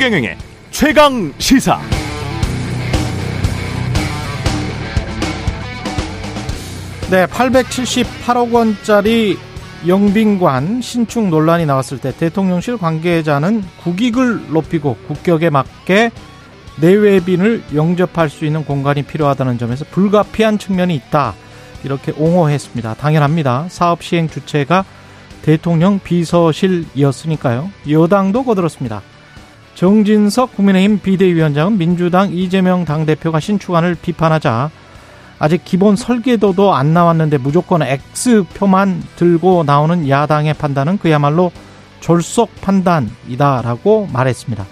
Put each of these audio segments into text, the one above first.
최경영의 최강 시사. 네, 878억 원짜리 영빈관 신축 논란이 나왔을 때 대통령실 관계자는 국익을 높이고 국격에 맞게 내외빈을 영접할 수 있는 공간이 필요하다는 점에서 불가피한 측면이 있다. 이렇게 옹호했습니다. 당연합니다. 사업 시행 주체가 대통령 비서실이었으니까요. 여당도 거들었습니다. 정진석 국민의힘 비대위원장은 민주당 이재명 당대표가 신축안을 비판하자 아직 기본 설계도도 안 나왔는데 무조건 X표만 들고 나오는 야당의 판단은 그야말로 졸속 판단이다라고 말했습니다.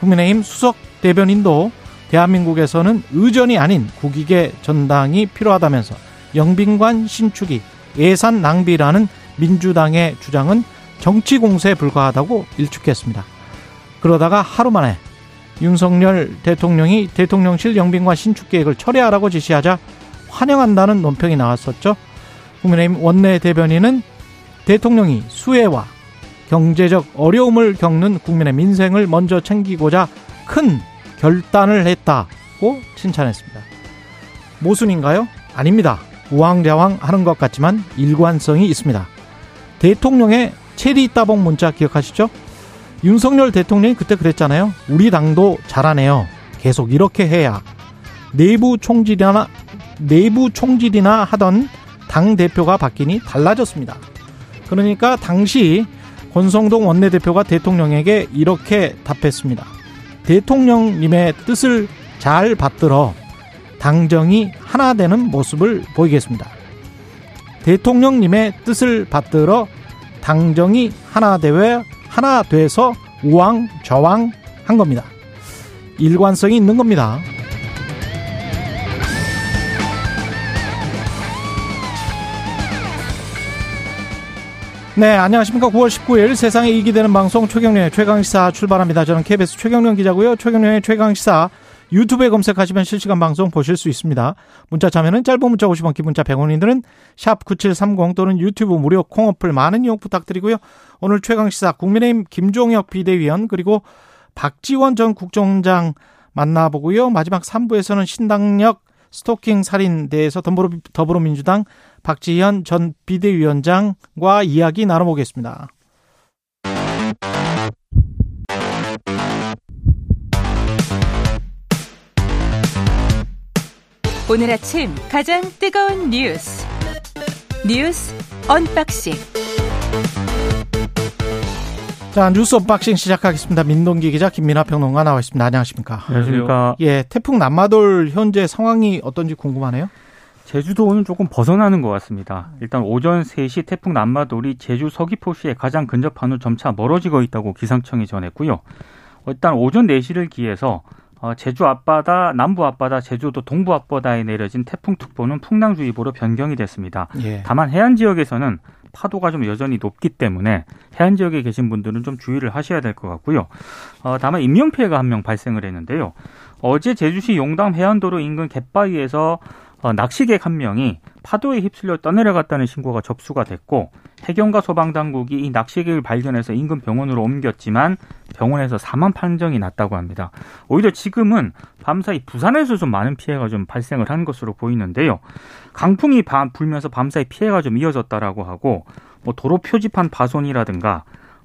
국민의힘 수석 대변인도 대한민국에서는 의전이 아닌 국익의 전당이 필요하다면서 영빈관 신축이 예산 낭비라는 민주당의 주장은 정치 공세에 불과하다고 일축했습니다. 그러다가 하루 만에 윤석열 대통령이 대통령실 영빈관 신축 계획을 철회하라고 지시하자 환영한다는 논평이 나왔었죠. 국민의힘 원내 대변인은 대통령이 수혜와 경제적 어려움을 겪는 국민의 민생을 먼저 챙기고자 큰 결단을 했다고 칭찬했습니다. 모순인가요? 아닙니다. 우왕좌왕 하는 것 같지만 일관성이 있습니다. 대통령의 체리 따봉 문자 기억하시죠? 윤석열 대통령이 그때 그랬잖아요. 우리 당도 잘하네요. 계속 이렇게 해야 내부 총질이나 내부 총질이나 하던 당 대표가 바뀌니 달라졌습니다. 그러니까 당시 권성동 원내대표가 대통령에게 이렇게 답했습니다. 대통령님의 뜻을 잘 받들어 당정이 하나 되는 모습을 보이겠습니다. 대통령님의 뜻을 받들어 당정이 하나 되어 하나 돼서 우왕 좌왕 한 겁니다. 일관성이 있는 겁니다. 네, 안녕하십니까. 9월 19일 세상에 이익이 되는 방송 최경련의 최강시사 출발합니다. 저는 KBS 최경련 기자고요. 최경련의 최강시사 유튜브에 검색하시면 실시간 방송 보실 수 있습니다. 문자 참여는 짧은 문자 50원, 기문자 100원이들은 샵 9730 또는 유튜브 무료 콩어플 많은 이용 부탁드리고요. 오늘 최강시사 국민의힘 김종혁 비대위원 그리고 박지원 전 국정원장 만나보고요. 마지막 3부에서는 신당역 스토킹 살인 대해서 더불어민주당 박지현 전 비대위원장과 이야기 나눠보겠습니다. 오늘 아침 가장 뜨거운 뉴스 뉴스 unboxing 자 뉴스 unboxing 시작하겠습니다. 민동기 기자 김민아 평론가 나와 있습니다. 안녕하십니까? 안녕하십니까? 예, 태풍 난마돌 현재 상황이 어떤지 궁금하네요. 제주도는 조금 벗어나는 것 같습니다. 일단 오전 3시 태풍 난마돌이 제주 서귀포시에 가장 근접한 후 점차 멀어지고 있다고 기상청이 전했고요. 일단 오전 4시를 기해서 어, 제주 앞바다, 남부 앞바다, 제주도 동부 앞바다에 내려진 태풍특보는 풍랑주의보로 변경이 됐습니다. 예. 다만 해안 지역에서는 파도가 좀 여전히 높기 때문에 해안 지역에 계신 분들은 좀 주의를 하셔야 될 것 같고요. 어, 다만 인명 피해가 한 명 발생을 했는데요. 어제 제주시 용담 해안도로 인근 갯바위에서 어, 낚시객 한 명이 파도에 휩쓸려 떠내려갔다는 신고가 접수가 됐고 해경과 소방당국이 이 낚시객을 발견해서 인근 병원으로 옮겼지만 병원에서 사망 판정이 났다고 합니다. 오히려 지금은 밤사이 부산에서 좀 많은 피해가 좀 발생을 한 것으로 보이는데요. 강풍이 불면서 밤사이 피해가 좀 이어졌다라고 하고 뭐 도로 표지판 파손이라든가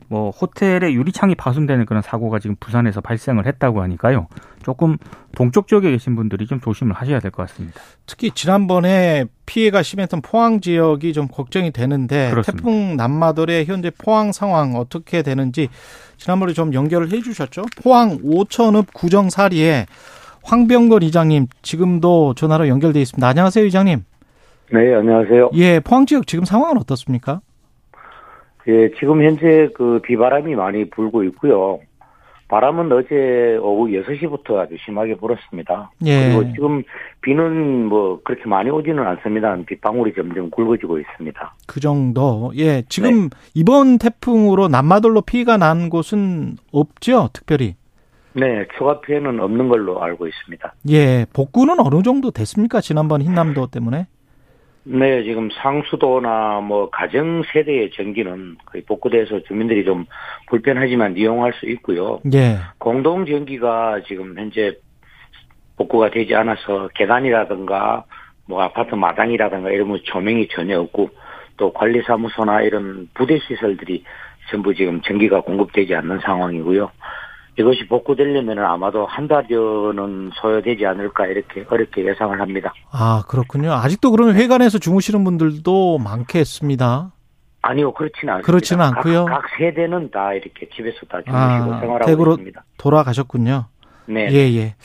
뭐 호텔의 유리창이 파손되는 그런 사고가 지금 부산에서 발생을 했다고 하니까요. 조금 동쪽 지역에 계신 분들이 좀 조심을 하셔야 될 것 같습니다. 특히 지난번에 피해가 심했던 포항 지역이 좀 걱정이 되는데 그렇습니다. 태풍 남마돌의 현재 포항 상황 어떻게 되는지 지난번에 좀 연결을 해 주셨죠. 포항 오천읍 구정 사리에 황병걸 이장님 지금도 전화로 연결돼 있습니다. 안녕하세요, 이장님. 네, 안녕하세요. 예, 포항 지역 지금 상황은 어떻습니까? 예, 지금 현재 그 비바람이 많이 불고 있고요. 바람은 어제 오후 6시부터 아주 심하게 불었습니다. 예. 그리고 지금 비는 뭐 그렇게 많이 오지는 않습니다. 빗방울이 점점 굵어지고 있습니다. 그 정도. 예. 지금 네. 이번 태풍으로 남마돌로 피해가 난 곳은 없죠, 특별히? 네, 추가 피해는 없는 걸로 알고 있습니다. 예. 복구는 어느 정도 됐습니까? 지난번 흰남도 때문에? 네, 지금 상수도나 뭐 가정 세대의 전기는 거의 복구돼서 주민들이 좀 불편하지만 이용할 수 있고요. 예. 공동 전기가 지금 현재 복구가 되지 않아서 계단이라든가 뭐 아파트 마당이라든가 이런 뭐 조명이 전혀 없고 또 관리사무소나 이런 부대 시설들이 전부 지금 전기가 공급되지 않는 상황이고요. 이것이 복구되려면 아마도 한 달여는 소요되지 않을까 이렇게 어렵게 예상을 합니다. 아 그렇군요. 아직도 그러면 회관에서 주무시는 분들도 많겠습니다. 아니요, 그렇지는 않습니다. 그렇지는 않고요. 각, 각, 세대는 다 이렇게 집에서 다 주무시고 아, 생활하고 댁으로 있습니다. 돌아가셨군요. 네. 예, 예.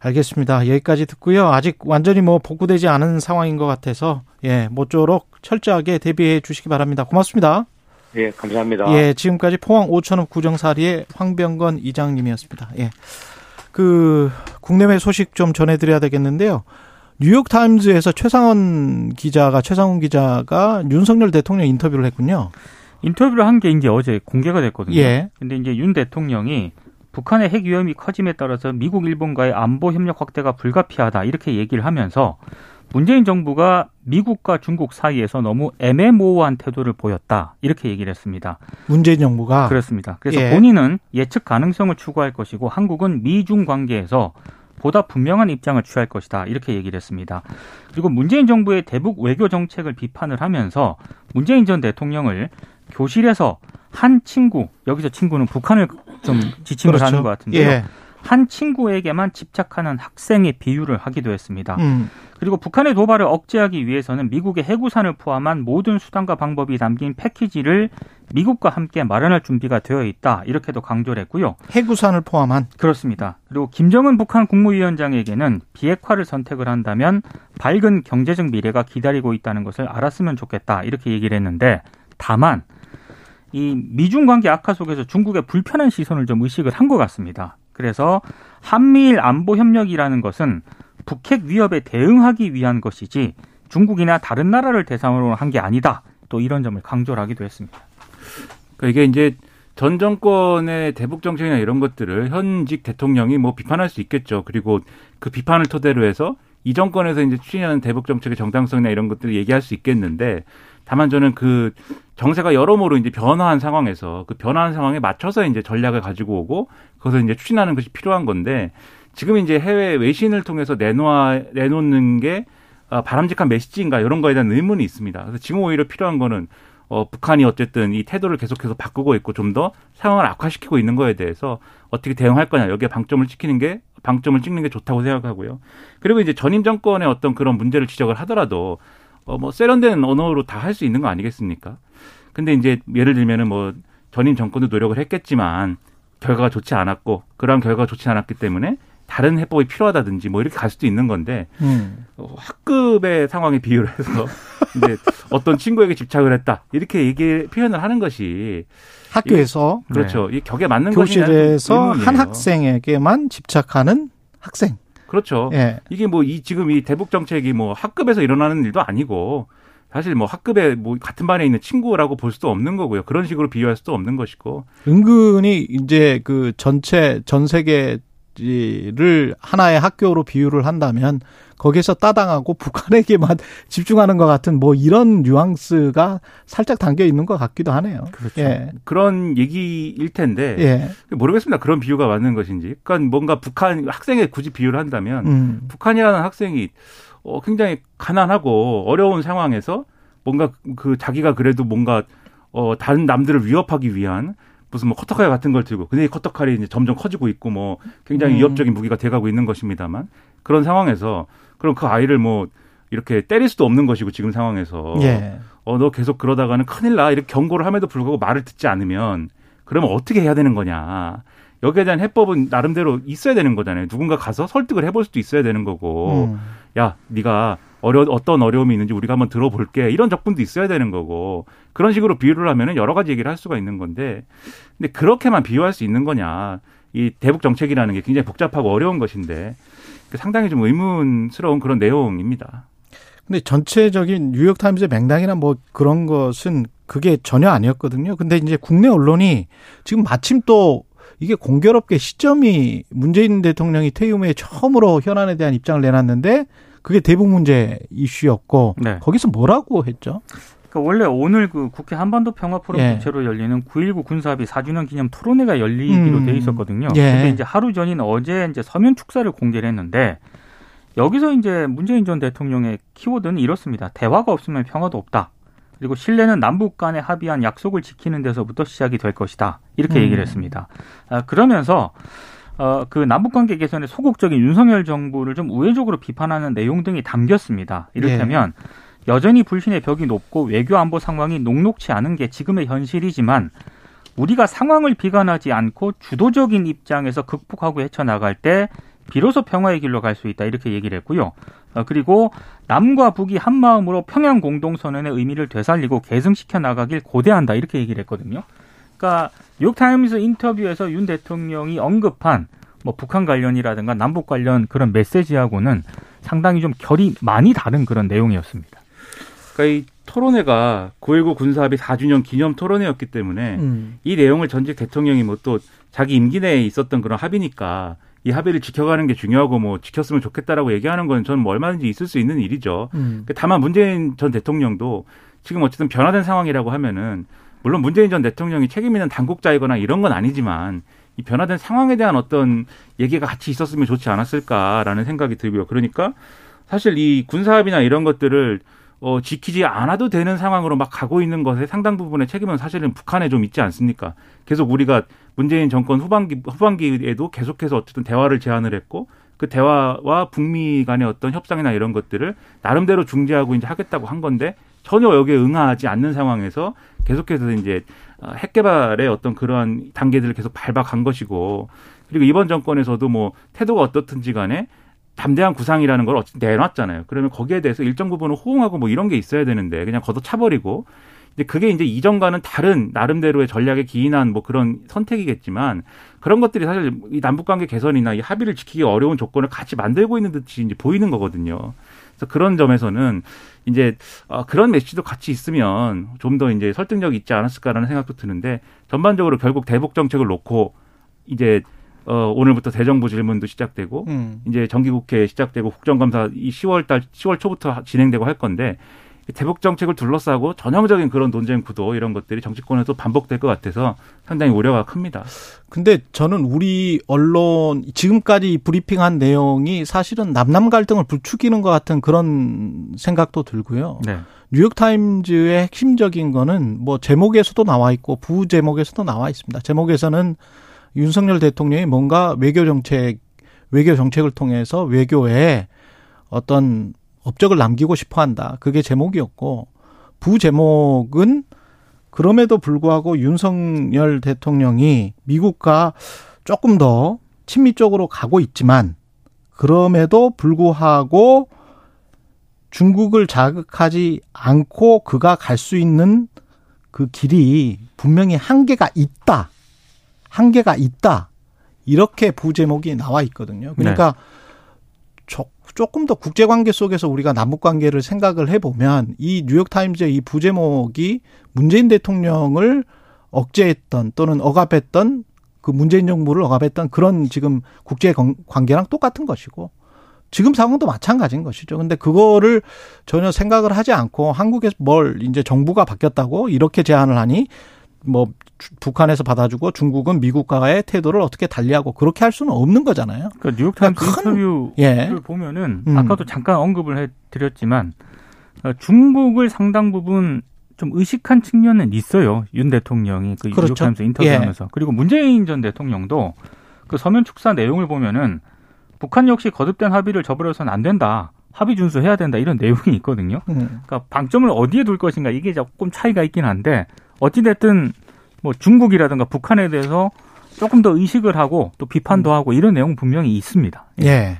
알겠습니다. 여기까지 듣고요. 아직 완전히 뭐 복구되지 않은 상황인 것 같아서 예, 모쪼록 철저하게 대비해 주시기 바랍니다. 고맙습니다. 예, 감사합니다. 예, 지금까지 포항 오천읍 구정사리의 황병건 이장님이었습니다. 예. 그 국내외 소식 좀 전해드려야 되겠는데요. 뉴욕 타임즈에서 최상원 기자가 최상훈 기자가 윤석열 대통령 인터뷰를 했군요. 인터뷰를 한 게 이제 어제 공개가 됐거든요. 예. 근데 이제 윤 대통령이 북한의 핵 위험이 커짐에 따라서 미국 일본과의 안보 협력 확대가 불가피하다 이렇게 얘기를 하면서 문재인 정부가 미국과 중국 사이에서 너무 애매모호한 태도를 보였다 이렇게 얘기를 했습니다. 문재인 정부가 그렇습니다. 그래서 예. 본인은 예측 가능성을 추구할 것이고 한국은 미중 관계에서 보다 분명한 입장을 취할 것이다 이렇게 얘기를 했습니다. 그리고 문재인 정부의 대북 외교 정책을 비판을 하면서 문재인 전 대통령을 교실에서 한 친구 여기서 친구는 북한을 좀 지칭을 그렇죠. 하는 것 같은데요. 예. 한 친구에게만 집착하는 학생의 비유를 하기도 했습니다. 음. 그리고 북한의 도발을 억제하기 위해서는 미국의 해구산을 포함한 모든 수단과 방법이 담긴 패키지를 미국과 함께 마련할 준비가 되어 있다. 이렇게도 강조를 했고요. 해구산을 포함한 그렇습니다. 그리고 김정은 북한 국무위원장에게는 비핵화를 선택을 한다면 밝은 경제적 미래가 기다리고 있다는 것을 알았으면 좋겠다. 이렇게 얘기를 했는데 다만 이 미중 관계 악화 속에서 중국의 불편한 시선을 좀 의식을 한 것 같습니다. 그래서 한미일 안보 협력이라는 것은 북핵 위협에 대응하기 위한 것이지 중국이나 다른 나라를 대상으로 한 게 아니다. 또 이런 점을 강조를 하기도 했습니다. 그러니까 이게 이제 전 정권의 대북 정책이나 이런 것들을 현직 대통령이 뭐 비판할 수 있겠죠. 그리고 그 비판을 토대로 해서 이 정권에서 이제 추진하는 대북 정책의 정당성이나 이런 것들을 얘기할 수 있겠는데 다만 저는 그 정세가 여러모로 이제 변화한 상황에서 그 변화한 상황에 맞춰서 이제 전략을 가지고 오고 그것을 이제 추진하는 것이 필요한 건데 지금 이제 해외 외신을 통해서 내놓아 내놓는 게 아, 바람직한 메시지인가 이런 거에 대한 의문이 있습니다. 그래서 지금 오히려 필요한 거는 어, 북한이 어쨌든 이 태도를 계속해서 바꾸고 있고 좀 더 상황을 악화시키고 있는 거에 대해서 어떻게 대응할 거냐 여기에 방점을 찍히는 게 방점을 찍는 게 좋다고 생각하고요. 그리고 이제 전임 정권의 어떤 그런 문제를 지적을 하더라도 어, 뭐 세련된 언어로 다 할 수 있는 거 아니겠습니까? 근데 이제 예를 들면은 뭐 전임 정권도 노력을 했겠지만 결과가 좋지 않았고 그러한 결과가 좋지 않았기 때문에 다른 해법이 필요하다든지 뭐 이렇게 갈 수도 있는 건데 음. 어, 학급의 상황에 비유를 해서 이제 어떤 친구에게 집착을 했다 이렇게 얘기 표현을 하는 것이 학교에서 이, 그렇죠 네. 이 격에 맞는 교실에서 한 학생에게만 집착하는 학생 그렇죠 예. 이게 뭐 이 지금 이 대북 정책이 뭐 학급에서 일어나는 일도 아니고 사실 뭐 학급에 뭐 같은 반에 있는 친구라고 볼 수도 없는 거고요. 그런 식으로 비유할 수도 없는 것이고. 은근히 이제 그 전체 전 세계 를 하나의 학교로 비유를 한다면 거기서 따당하고 북한에게만 집중하는 것 같은 뭐 이런 뉘앙스가 살짝 담겨 있는 것 같기도 하네요. 그렇죠. 예. 그런 얘기일 텐데 예. 모르겠습니다. 그런 비유가 맞는 것인지. 그러니까 뭔가 북한 학생에 굳이 비유를 한다면 음. 북한이라는 학생이 어 굉장히 가난하고 어려운 상황에서 뭔가 그 자기가 그래도 뭔가 어 다른 남들을 위협하기 위한 무슨 뭐 커터칼 같은 걸 들고 근데 이 커터칼이 이제 점점 커지고 있고 뭐 굉장히 음. 위협적인 무기가 돼가고 있는 것입니다만 그런 상황에서 그럼 그 아이를 뭐 이렇게 때릴 수도 없는 것이고 지금 상황에서 예. 어너 계속 그러다가는 큰일 나 이렇게 경고를 함에도 불구하고 말을 듣지 않으면 그러면 어떻게 해야 되는 거냐 여기에 대한 해법은 나름대로 있어야 되는 거잖아요 누군가 가서 설득을 해볼 수도 있어야 되는 거고 음. 야 네가 어려 어떤 어려움이 있는지 우리가 한번 들어볼게. 이런 적분도 있어야 되는 거고. 그런 식으로 비유를 하면은 여러 가지 얘기를 할 수가 있는 건데. 근데 그렇게만 비유할 수 있는 거냐. 이 대북 정책이라는 게 굉장히 복잡하고 어려운 것인데. 상당히 좀 의문스러운 그런 내용입니다. 근데 전체적인 뉴욕 타임즈의 맥락이나 뭐 그런 것은 그게 전혀 아니었거든요. 근데 이제 국내 언론이 지금 마침 또 이게 공교롭게 시점이 문재인 대통령이 퇴임 후에 처음으로 현안에 대한 입장을 내놨는데 그게 대북 문제 이슈였고 네. 거기서 뭐라고 했죠? 그러니까 원래 오늘 그 국회 한반도 평화 포럼 예. 주최로 열리는 9.19 군사합의 4주년 기념 토론회가 열리기로 음. 돼 있었거든요. 예. 근데 이제 하루 전인 어제 이제 서면 축사를 공개를 했는데 여기서 이제 문재인 전 대통령의 키워드는 이렇습니다. 대화가 없으면 평화도 없다. 그리고 신뢰는 남북 간에 합의한 약속을 지키는 데서부터 시작이 될 것이다. 이렇게 음. 얘기를 했습니다. 아, 그러면서 어, 그 남북관계 개선에 소극적인 윤석열 정부를 좀 우회적으로 비판하는 내용 등이 담겼습니다. 이를테면 예. 여전히 불신의 벽이 높고 외교 안보 상황이 녹록치 않은 게 지금의 현실이지만 우리가 상황을 비관하지 않고 주도적인 입장에서 극복하고 헤쳐나갈 때 비로소 평화의 길로 갈 수 있다 이렇게 얘기를 했고요. 어, 그리고 남과 북이 한 마음으로 평양 공동선언의 의미를 되살리고 계승시켜 나가길 고대한다 이렇게 얘기를 했거든요. 그러니까 뉴욕타임스 인터뷰에서 윤 대통령이 언급한 뭐 북한 관련이라든가 남북 관련 그런 메시지하고는 상당히 좀 결이 많이 다른 그런 내용이었습니다. 그러니까 이 토론회가 9.19 군사합의 4주년 기념 토론회였기 때문에 음. 이 내용을 전직 대통령이 뭐 또 자기 임기 내에 있었던 그런 합의니까 이 합의를 지켜가는 게 중요하고 뭐 지켰으면 좋겠다라고 얘기하는 건 저는 뭐 얼마든지 있을 수 있는 일이죠. 음. 그 다만 문재인 전 대통령도 지금 어쨌든 변화된 상황이라고 하면은 물론 문재인 전 대통령이 책임 있는 당국자이거나 이런 건 아니지만 이 변화된 상황에 대한 어떤 얘기가 같이 있었으면 좋지 않았을까라는 생각이 들고요. 그러니까 사실 이 군사합의나 이런 것들을 어, 지키지 않아도 되는 상황으로 막 가고 있는 것에 상당 부분의 책임은 사실은 북한에 좀 있지 않습니까? 계속 우리가 문재인 정권 후반기 후반기에도 계속해서 어쨌든 대화를 제안을 했고 그 대화와 북미 간의 어떤 협상이나 이런 것들을 나름대로 중재하고 이제 하겠다고 한 건데 전혀 여기에 응하지 않는 상황에서 계속해서 이제 어, 핵 개발의 어떤 그러한 단계들을 계속 밟아간 것이고 그리고 이번 정권에서도 뭐 태도가 어떻든지 간에 담대한 구상이라는 걸 내놨잖아요. 그러면 거기에 대해서 일정 부분은 호응하고 뭐 이런 게 있어야 되는데 그냥 걷어 차버리고 이제 그게 이제 이전과는 다른 나름대로의 전략에 기인한 뭐 그런 선택이겠지만 그런 것들이 사실 이 남북 관계 개선이나 이 합의를 지키기 어려운 조건을 같이 만들고 있는 듯이 이제 보이는 거거든요. 그래서 그런 점에서는 이제 어, 그런 메시지도 같이 있으면 좀 더 이제 설득력이 있지 않았을까라는 생각도 드는데 전반적으로 결국 대북 정책을 놓고 이제 어, 오늘부터 대정부 질문도 시작되고, 음. 이제 정기국회 시작되고, 국정감사 이 10월 달, 10월 초부터 진행되고 할 건데, 대북 정책을 둘러싸고 전형적인 그런 논쟁 구도 이런 것들이 정치권에서 반복될 것 같아서 상당히 우려가 큽니다. 근데 저는 우리 언론 지금까지 브리핑한 내용이 사실은 남남 갈등을 부추기는 것 같은 그런 생각도 들고요. 네. 뉴욕타임즈의 핵심적인 거는 뭐 제목에서도 나와 있고 부제목에서도 나와 있습니다. 제목에서는 윤석열 대통령이 뭔가 외교 정책 외교 정책을 통해서 외교에 어떤 업적을 남기고 싶어 한다. 그게 제목이었고 부제목은 그럼에도 불구하고 윤석열 대통령이 미국과 조금 더 친미적으로 가고 있지만 그럼에도 불구하고 중국을 자극하지 않고 그가 갈 수 있는 그 길이 분명히 한계가 있다. 한계가 있다. 이렇게 부제목이 나와 있거든요. 그러니까 네. 조금 더 국제 관계 속에서 우리가 남북 관계를 생각을 해 보면 이 뉴욕 타임즈의 이 부제목이 문재인 대통령을 억제했던 또는 억압했던 그 문재인 정부를 억압했던 그런 지금 국제 관계랑 똑같은 것이고 지금 상황도 마찬가지인 것이죠. 근데 그거를 전혀 생각을 하지 않고 한국에서 뭘 이제 정부가 바뀌었다고 이렇게 제안을 하니 뭐 북한에서 받아주고 중국은 미국과의 태도를 어떻게 달리하고 그렇게 할 수는 없는 거잖아요. 그러니까 뉴욕타임스 그러니까 인터뷰를 예. 보면은 음. 아까도 잠깐 언급을 해드렸지만 어, 중국을 상당 부분 좀 의식한 측면은 있어요. 윤 대통령이 그 그렇죠. 뉴욕타임스 인터뷰하면서 예. 그리고 문재인 전 대통령도 그 서면 축사 내용을 보면은 북한 역시 거듭된 합의를 저버려서는 안 된다. 합의 준수해야 된다 이런 내용이 있거든요. 음. 그러니까 방점을 어디에 둘 것인가 이게 조금 차이가 있긴 한데 어찌됐든 뭐 중국이라든가 북한에 대해서 조금 더 의식을 하고 또 비판도 음. 하고 이런 내용 분명히 있습니다. 예. 예.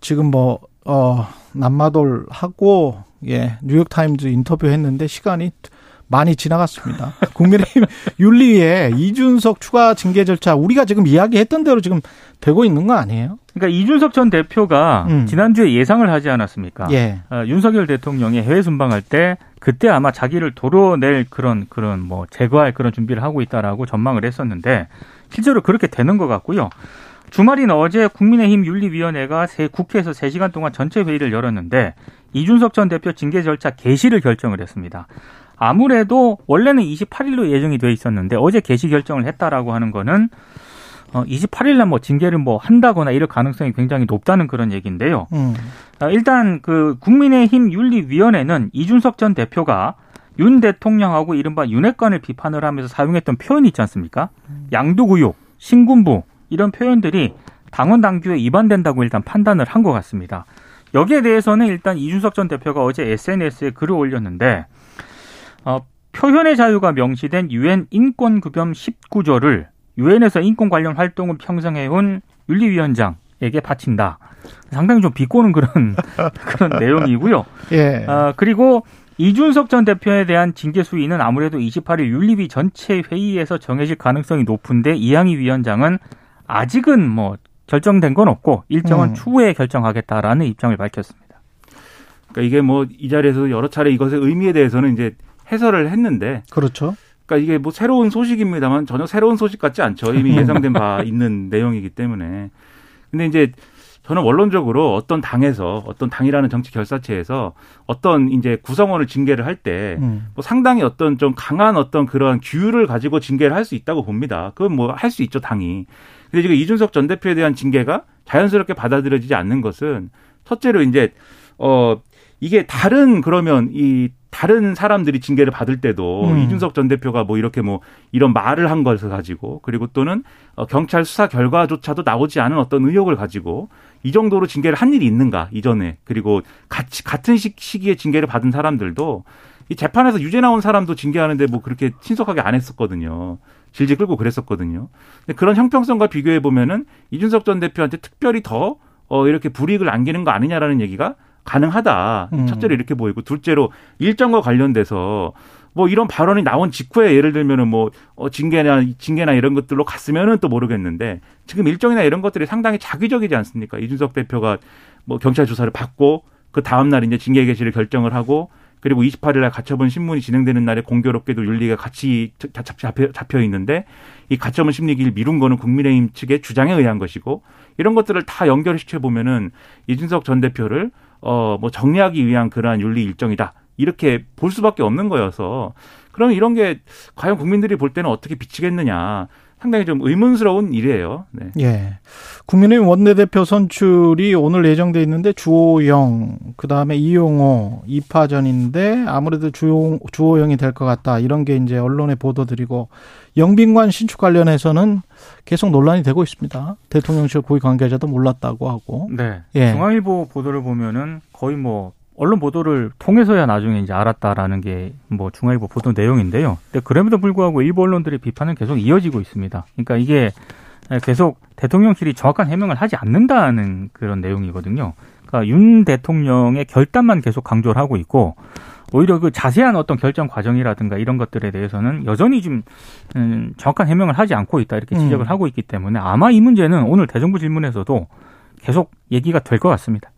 지금 뭐, 어, 남마돌 하고, 예, 뉴욕타임즈 인터뷰 했는데 시간이 많이 지나갔습니다. 국민의힘 윤리위에 이준석 추가 징계 절차 우리가 지금 이야기했던 대로 지금 되고 있는 거 아니에요? 그러니까 이준석 전 대표가 음. 지난주에 예상을 하지 않았습니까? 예. 어, 윤석열 대통령이 해외 순방할 때 그때 아마 자기를 도로낼 그런 그런 뭐 제거할 그런 준비를 하고 있다라고 전망을 했었는데 실제로 그렇게 되는 것 같고요. 주말인 어제 국민의힘 윤리위원회가 국회에서 3시간 동안 전체 회의를 열었는데 이준석 전 대표 징계 절차 개시를 결정을 했습니다. 아무래도 원래는 28일로 예정이 돼 있었는데 어제 개시 결정을 했다라고 하는 거는 어 28일 날뭐 징계를 뭐 한다거나 이럴 가능성이 굉장히 높다는 그런 얘기인데요. 음. 어, 일단 그 국민의힘 윤리위원회는 이준석 전 대표가 윤 대통령하고 이른바 윤핵관을 비판을 하면서 사용했던 표현이 있지 않습니까? 양두구육, 신군부 이런 표현들이 당원 당규에 위반된다고 일단 판단을 한 것 같습니다. 여기에 대해서는 일단 이준석 전 대표가 어제 SNS에 글을 올렸는데 어, 표현의 자유가 명시된 유엔 인권급염 19조를 유엔에서 인권 관련 활동을 평생 해온 윤리위원장에게 바친다. 상당히 좀 비꼬는 그런 그런 내용이고요. 예. 어, 그리고 이준석 전 대표에 대한 징계 수위는 아무래도 28일 윤리위 전체 회의에서 정해질 가능성이 높은데 이양희 위원장은 아직은 뭐 결정된 건 없고 일정은 음. 추후에 결정하겠다라는 입장을 밝혔습니다. 그러니까 이게 뭐 이 자리에서 여러 차례 이것의 의미에 대해서는 이제 해설을 했는데 그렇죠. 그러니까 이게 뭐 새로운 소식입니다만 전혀 새로운 소식 같지 않죠. 이미 예상된 바 있는 내용이기 때문에. 근데 이제 저는 원론적으로 어떤 당에서 어떤 당이라는 정치 결사체에서 어떤 이제 구성원을 징계를 할 때뭐 음. 상당히 어떤 좀 강한 어떤 그런 규율을 가지고 징계를 할 수 있다고 봅니다. 그건 뭐 할 수 있죠 당이. 근데 지금 이준석 전 대표에 대한 징계가 자연스럽게 받아들여지지 않는 것은 첫째로 이제 어 이게 다른 그러면 이 다른 사람들이 징계를 받을 때도 음. 이준석 전 대표가 뭐 이렇게 뭐 이런 말을 한 것을 가지고 그리고 또는 어, 경찰 수사 결과조차도 나오지 않은 어떤 의혹을 가지고 이 정도로 징계를 한 일이 있는가 이전에 그리고 같이 같은 시기에 징계를 받은 사람들도 이 재판에서 유죄 나온 사람도 징계하는데 뭐 그렇게 신속하게 안 했었거든요. 질질 끌고 그랬었거든요. 근데 그런 형평성과 비교해 보면은 이준석 전 대표한테 특별히 더 어, 이렇게 불이익을 안기는 거 아니냐라는 얘기가 가능하다. 음. 첫째로 이렇게 보이고 둘째로 일정과 관련돼서 뭐 이런 발언이 나온 직후에 예를 들면은 뭐 어, 징계나 징계나 이런 것들로 갔으면은 또 모르겠는데 지금 일정이나 이런 것들이 상당히 자기적이지 않습니까? 이준석 대표가 뭐 경찰 조사를 받고 그 다음 날 이제 징계 개시를 결정을 하고 그리고 28일 날 가처분 신문이 진행되는 날에 공교롭게도 윤리가 같이 잡혀, 잡혀 있는데 이 가처분 심리기를 미룬 거는 국민의힘 측의 주장에 의한 것이고 이런 것들을 다 연결시켜 보면은 이준석 전 대표를 어 뭐 정리하기 위한 그러한 윤리 일정이다. 이렇게 볼 수밖에 없는 거여서 그럼 이런 게 과연 국민들이 볼 때는 어떻게 비치겠느냐. 상당히 좀 의문스러운 일이에요. 네. 예. 국민의힘 원내대표 선출이 오늘 예정돼 있는데 주호영, 그 다음에 이용호, 이파전인데 아무래도 주호, 주호영이 될 것 같다. 이런 게 이제 언론에 보도드리고 영빈관 신축 관련해서는 계속 논란이 되고 있습니다. 대통령실 고위 관계자도 몰랐다고 하고. 네. 예. 중앙일보 보도를 보면은 거의 뭐 언론 보도를 통해서야 나중에 이제 알았다라는 게 뭐 중앙일보 보도 내용인데요. 근데 그럼에도 불구하고 일부 언론들의 비판은 계속 이어지고 있습니다. 그러니까 이게 계속 대통령실이 정확한 해명을 하지 않는다는 그런 내용이거든요. 그러니까 윤 대통령의 결단만 계속 강조를 하고 있고 오히려 그 자세한 어떤 결정 과정이라든가 이런 것들에 대해서는 여전히 좀 음, 정확한 해명을 하지 않고 있다 이렇게 지적을 음. 하고 있기 때문에 아마 이 문제는 오늘 대정부 질문에서도 계속 얘기가 될 것 같습니다.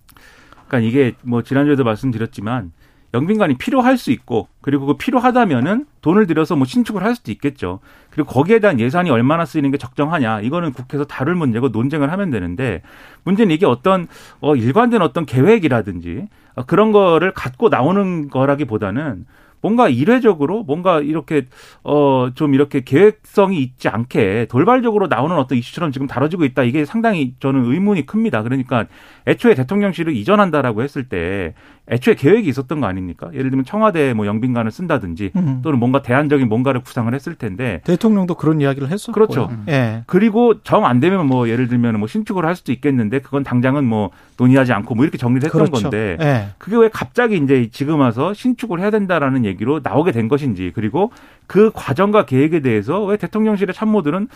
그러니까 이게 뭐 지난주에도 말씀드렸지만 영빈관이 필요할 수 있고 그리고 그 필요하다면은 돈을 들여서 뭐 신축을 할 수도 있겠죠. 그리고 거기에 대한 예산이 얼마나 쓰이는 게 적정하냐 이거는 국회에서 다룰 문제고 논쟁을 하면 되는데 문제는 이게 어떤 어 일관된 어떤 계획이라든지 어, 그런 거를 갖고 나오는 거라기보다는 뭔가 이례적으로 뭔가 이렇게 어 좀 이렇게 계획성이 있지 않게 돌발적으로 나오는 어떤 이슈처럼 지금 다뤄지고 있다. 이게 상당히 저는 의문이 큽니다. 그러니까 애초에 대통령실을 이전한다라고 했을 때 애초에 계획이 있었던 거 아닙니까? 예를 들면 청와대 뭐 영빈관을 쓴다든지 음. 또는 뭔가 대안적인 뭔가를 구상을 했을 텐데 대통령도 그런 이야기를 했었고 그렇죠. 음. 예. 그리고 정 안 되면 뭐 예를 들면 뭐 신축을 할 수도 있겠는데 그건 당장은 뭐 논의하지 않고 뭐 이렇게 정리를 했던 그렇죠. 건데 예. 그게 왜 갑자기 이제 지금 와서 신축을 해야 된다라는 얘기로 나오게 된 것인지 그리고 그 과정과 계획에 대해서 왜 대통령실의 참모들은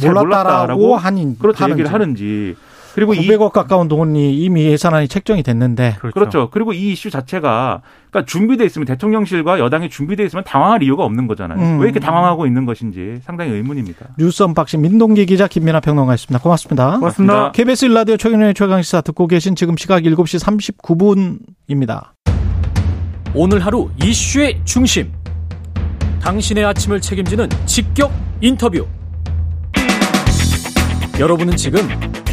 잘 몰랐다라고 하는 그렇죠 얘기를 하는지 그리고 900억 가까운 돈이 이미 예산안이 책정이 됐는데 그렇죠. 그렇죠. 그리고 이 이슈 자체가 그러니까 준비돼 있으면 대통령실과 여당이 준비돼 있으면 당황할 이유가 없는 거잖아요. 음. 왜 이렇게 당황하고 있는 것인지 상당히 의문입니다. 뉴스 unboxing 민동기 기자 김민아 평론가였습니다. 고맙습니다. 고맙습니다. KBS 1라디오 최경영의 최강시사 듣고 계신 지금 시각 7시 39분입니다. 오늘 하루 이슈의 중심. 당신의 아침을 책임지는 직격 인터뷰. 여러분은 지금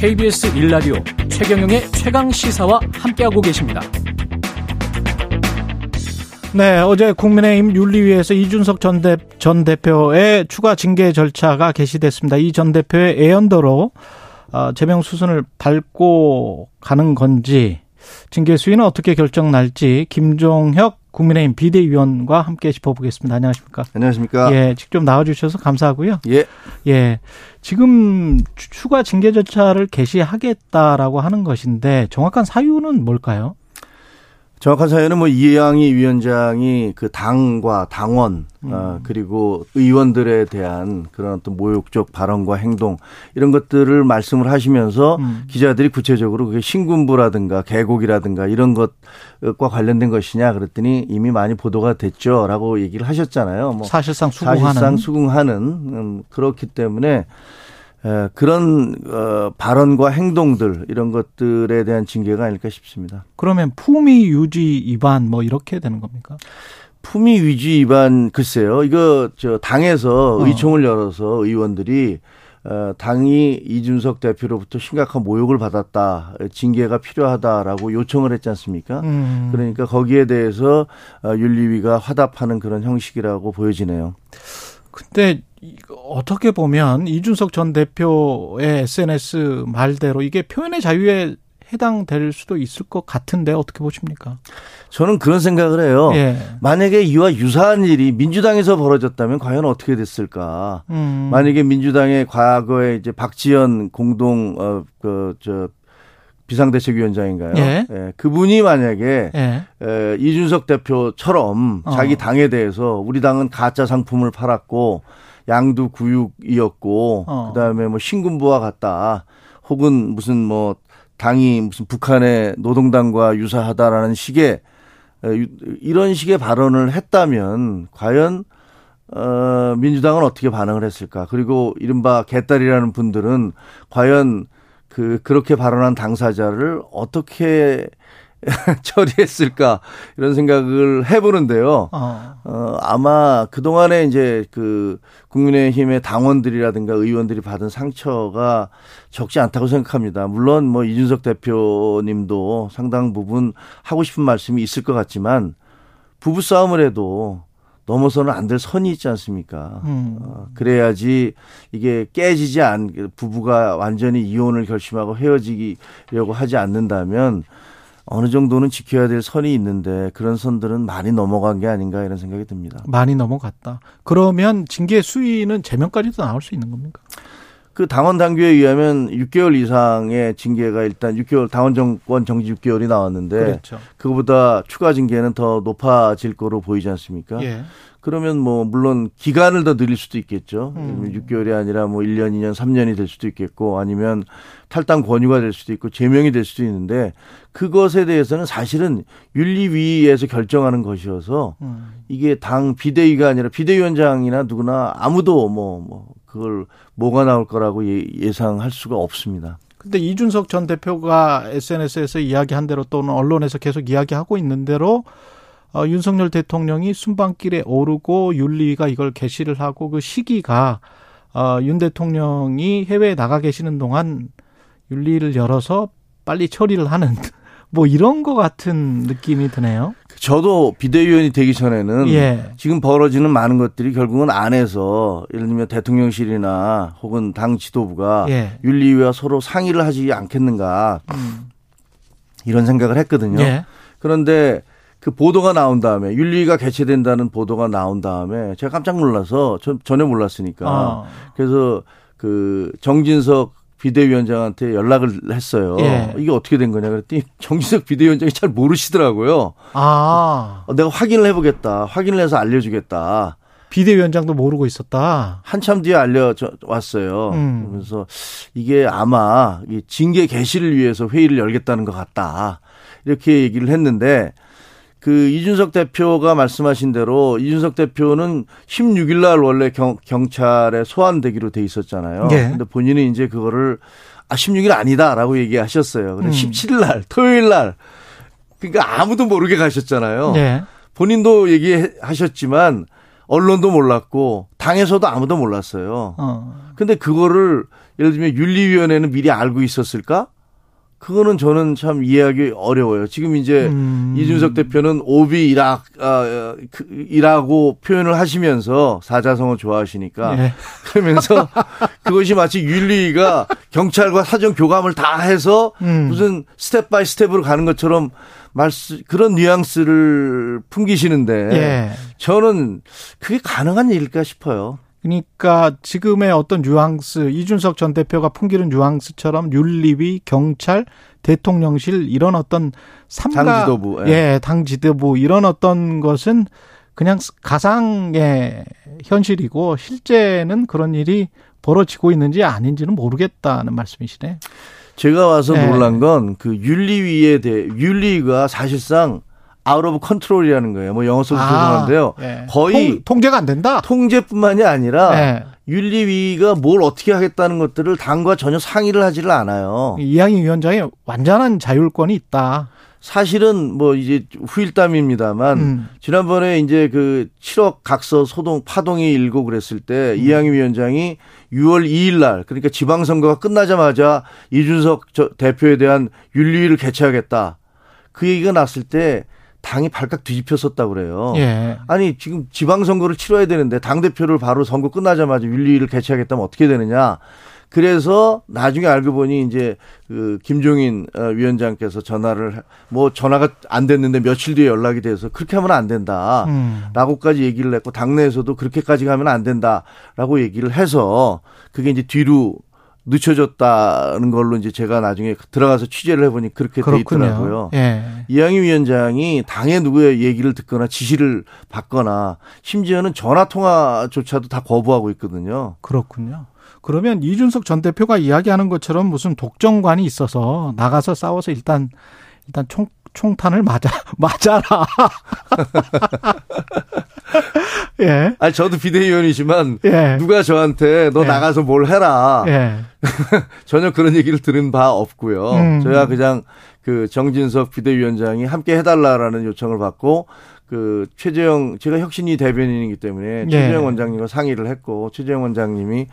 KBS 일라디오 최경영의 최강 시사와 함께하고 계십니다. 네, 어제 국민의힘 윤리위에서 이준석 전, 대, 전 대표의 추가 징계 절차가 개시됐습니다. 이 전 대표의 애연도로 어, 제명 수순을 밟고 가는 건지 징계 수위는 어떻게 결정 날지 김종혁 국민의힘 비대위원과 함께 짚어보겠습니다. 안녕하십니까? 안녕하십니까? 예, 직접 나와주셔서 감사하고요. 예. 예. 지금 추가 징계 절차를 개시하겠다라고 하는 것인데 정확한 사유는 뭘까요? 정확한 사연은 뭐 이해양이 위원장이 그 당과 당원 음. 어, 그리고 의원들에 대한 그런 어떤 모욕적 발언과 행동 이런 것들을 말씀을 하시면서 음. 기자들이 구체적으로 그게 신군부라든가 계곡이라든가 이런 것과 관련된 것이냐 그랬더니 이미 많이 보도가 됐죠라고 얘기를 하셨잖아요. 뭐 사실상 수긍하는 사실상 수긍하는 음, 그렇기 때문에 그런 어, 발언과 행동들 이런 것들에 대한 징계가 아닐까 싶습니다. 그러면 품위 유지 위반 뭐 이렇게 되는 겁니까? 품위 유지 위반 글쎄요. 이거 저 당에서 어. 의총을 열어서 의원들이 어, 당이 이준석 대표로부터 심각한 모욕을 받았다, 징계가 필요하다라고 요청을 했지 않습니까? 음. 그러니까 거기에 대해서 어, 윤리위가 화답하는 그런 형식이라고 보여지네요. 근데 어떻게 보면 이준석 전 대표의 SNS 말대로 이게 표현의 자유에 해당될 수도 있을 것 같은데 어떻게 보십니까? 저는 그런 생각을 해요. 예. 만약에 이와 유사한 일이 민주당에서 벌어졌다면 과연 어떻게 됐을까? 음. 만약에 민주당의 과거에 이제 박지원 공동 어그저 비상대책위원장인가요? 예. 예. 그분이 만약에 예. 에, 이준석 대표처럼 어. 자기 당에 대해서 우리 당은 가짜 상품을 팔았고 양두 구육이었고 어. 그다음에 뭐 신군부와 같다. 혹은 무슨 뭐 당이 무슨 북한의 노동당과 유사하다라는 식의 이런 식의 발언을 했다면 과연 어 민주당은 어떻게 반응을 했을까? 그리고 이른바 개딸이라는 분들은 과연 그 그렇게 발언한 당사자를 어떻게 처리했을까 이런 생각을 해보는데요. 어. 어 아마 그 동안에 이제 그 국민의힘의 당원들이라든가 의원들이 받은 상처가 적지 않다고 생각합니다. 물론 뭐 이준석 대표님도 상당 부분 하고 싶은 말씀이 있을 것 같지만 부부 싸움을 해도 넘어서는 안 될 선이 있지 않습니까? 음. 어, 그래야지 이게 깨지지 않, 부부가 완전히 이혼을 결심하고 헤어지려고 하지 않는다면 어느 정도는 지켜야 될 선이 있는데 그런 선들은 많이 넘어간 게 아닌가 이런 생각이 듭니다. 많이 넘어갔다. 그러면 징계 수위는 제명까지도 나올 수 있는 겁니까? 그 당원 당규에 의하면 6개월 이상의 징계가 일단 6개월 당원 정권 정지 6개월이 나왔는데 그렇죠. 그거보다 추가 징계는 더 높아질 거로 보이지 않습니까? 예. 그러면 뭐 물론 기간을 더 늘릴 수도 있겠죠. 음. 6개월이 아니라 뭐 1년, 2년, 3년이 될 수도 있겠고 아니면 탈당 권유가 될 수도 있고 제명이 될 수도 있는데 그것에 대해서는 사실은 윤리위에서 결정하는 것이어서 음. 이게 당 비대위가 아니라 비대위원장이나 누구나 아무도 뭐뭐 뭐 그걸 뭐가 나올 거라고 예, 예상할 수가 없습니다. 근데 이준석 전 대표가 SNS에서 이야기한 대로 또는 언론에서 계속 이야기하고 있는 대로 어, 윤석열 대통령이 순방길에 오르고 윤리위가 이걸 개시를 하고 그 시기가 어, 윤 대통령이 해외에 나가 계시는 동안 윤리를 열어서 빨리 처리를 하는 뭐 이런 거 같은 느낌이 드네요. 저도 비대위원이 되기 전에는 예. 지금 벌어지는 많은 것들이 결국은 안에서 예를 들면 대통령실이나 혹은 당 지도부가 예. 윤리위와 서로 상의를 하지 않겠는가 음. 이런 생각을 했거든요. 예. 그런데 그 보도가 나온 다음에 윤리가 개최된다는 보도가 나온 다음에 제가 깜짝 놀라서 전, 전에 몰랐으니까 아. 그래서 그 정진석 비대위원장한테 연락을 했어요. 예. 이게 어떻게 된 거냐 그랬더니 정진석 비대위원장이 잘 모르시더라고요. 아. 어, 내가 확인을 해보겠다. 확인을 해서 알려주겠다. 비대위원장도 모르고 있었다. 한참 뒤에 알려 왔어요. 음. 그래서 이게 아마 징계 개시를 위해서 회의를 열겠다는 것 같다. 이렇게 얘기를 했는데 그 이준석 대표가 말씀하신 대로 이준석 대표는 16일 날 원래 경, 경찰에 소환되기로 돼 있었잖아요. 네. 근데 본인은 이제 그거를 아 16일 아니다라고 얘기하셨어요. 근데 음. 17일 날 토요일 날 그러니까 아무도 모르게 가셨잖아요. 네. 본인도 얘기하셨지만 언론도 몰랐고 당에서도 아무도 몰랐어요. 어. 근데 그거를 예를 들면 윤리위원회는 미리 알고 있었을까? 그거는 저는 참 이해하기 어려워요. 지금 이제 음. 이준석 대표는 오비이락 아, 그, 이라고 표현을 하시면서 사자성어 좋아하시니까 네. 그러면서 그것이 마치 윤리위가 경찰과 사전 교감을 다 해서 음. 무슨 step by step으로 가는 것처럼 말씀 그런 뉘앙스를 풍기시는데 예. 저는 그게 가능한 일일까 싶어요. 그러니까 지금의 어떤 뉘앙스 이준석 전 대표가 풍기는 뉘앙스처럼 윤리위, 경찰, 대통령실 이런 어떤 삼가 당 지도부 예. 예, 당 지도부 이런 어떤 것은 그냥 가상의 현실이고 실제는 그런 일이 벌어지고 있는지 아닌지는 모르겠다는 말씀이시네. 제가 와서 네. 놀란 건 그 윤리위에 대해 윤리가 사실상 out of control이라는 거예요. 뭐 영어 써서 아, 죄송한데요. 네. 거의 통, 제가 안 된다. 통제뿐만이 아니라 네. 윤리위가 뭘 어떻게 하겠다는 것들을 당과 전혀 상의를 하지를 않아요. 이양희 위원장이 완전한 자율권이 있다. 사실은 뭐 이제 후일담입니다만 음. 지난번에 이제 그 7억 각서 소동 파동이 일고 그랬을 때 음. 이양희 위원장이 6월 2일 날 그러니까 지방 선거가 끝나자마자 이준석 대표에 대한 윤리위를 개최하겠다. 그 얘기가 났을 때 당이 발칵 뒤집혔었다 그래요. 예. 아니 지금 지방선거를 치러야 되는데 당 대표를 바로 선거 끝나자마자 윤리위를 개최하겠다면 어떻게 되느냐? 그래서 나중에 알고 보니 이제 그 김종인 어, 위원장께서 전화를 뭐 전화가 안 됐는데 며칠 뒤에 연락이 돼서 그렇게 하면 안 된다. 음. 라고까지 얘기를 했고 당내에서도 그렇게까지 가면 안 된다라고 얘기를 해서 그게 이제 뒤로 늦춰졌다는 걸로 이제 제가 나중에 들어가서 취재를 해보니 그렇게 그렇군요. 돼 있더라고요. 예. 이양희 위원장이 당의 누구의 얘기를 듣거나 지시를 받거나 심지어는 전화 통화조차도 다 거부하고 있거든요. 그렇군요. 그러면 이준석 전 대표가 이야기하는 것처럼 무슨 독점관이 있어서 나가서 싸워서 일단 일단 총 총탄을 맞아 맞아라. 예. 아니 저도 비대위원이지만 예. 누가 저한테 너 예. 나가서 뭘 해라. 예. 전혀 그런 얘기를 들은 바 없고요. 음. 저야 그냥 그 정진석 비대위원장이 함께 해달라라는 요청을 받고 그 최재형 제가 혁신위 대변인이기 때문에 예. 최재형 원장님과 상의를 했고 최재형 원장님이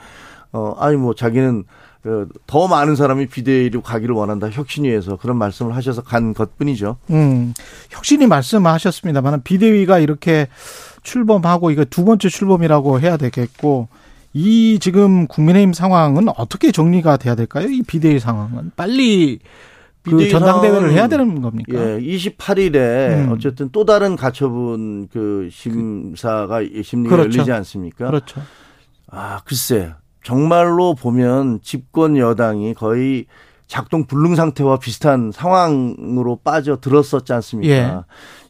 어 아니 뭐 자기는 그더 많은 사람이 비대위로 가기를 원한다 혁신위에서 그런 말씀을 하셔서 간 것뿐이죠. 음, 혁신이 말씀하셨습니다만 비대위가 이렇게 출범하고 이거 두 번째 출범이라고 해야 되겠고 이 지금 국민의힘 상황은 어떻게 정리가 돼야 될까요? 이 비대위 상황은 빨리 그 전당대회를 해야 되는 겁니까? 예, 28일에 음. 어쨌든 또 다른 가처분 그 심사가 심리가 그렇죠. 열리지 않습니까? 그렇죠. 아, 글쎄. 정말로 보면 집권 여당이 거의 작동 불능 상태와 비슷한 상황으로 빠져 들었었지 않습니까? 예.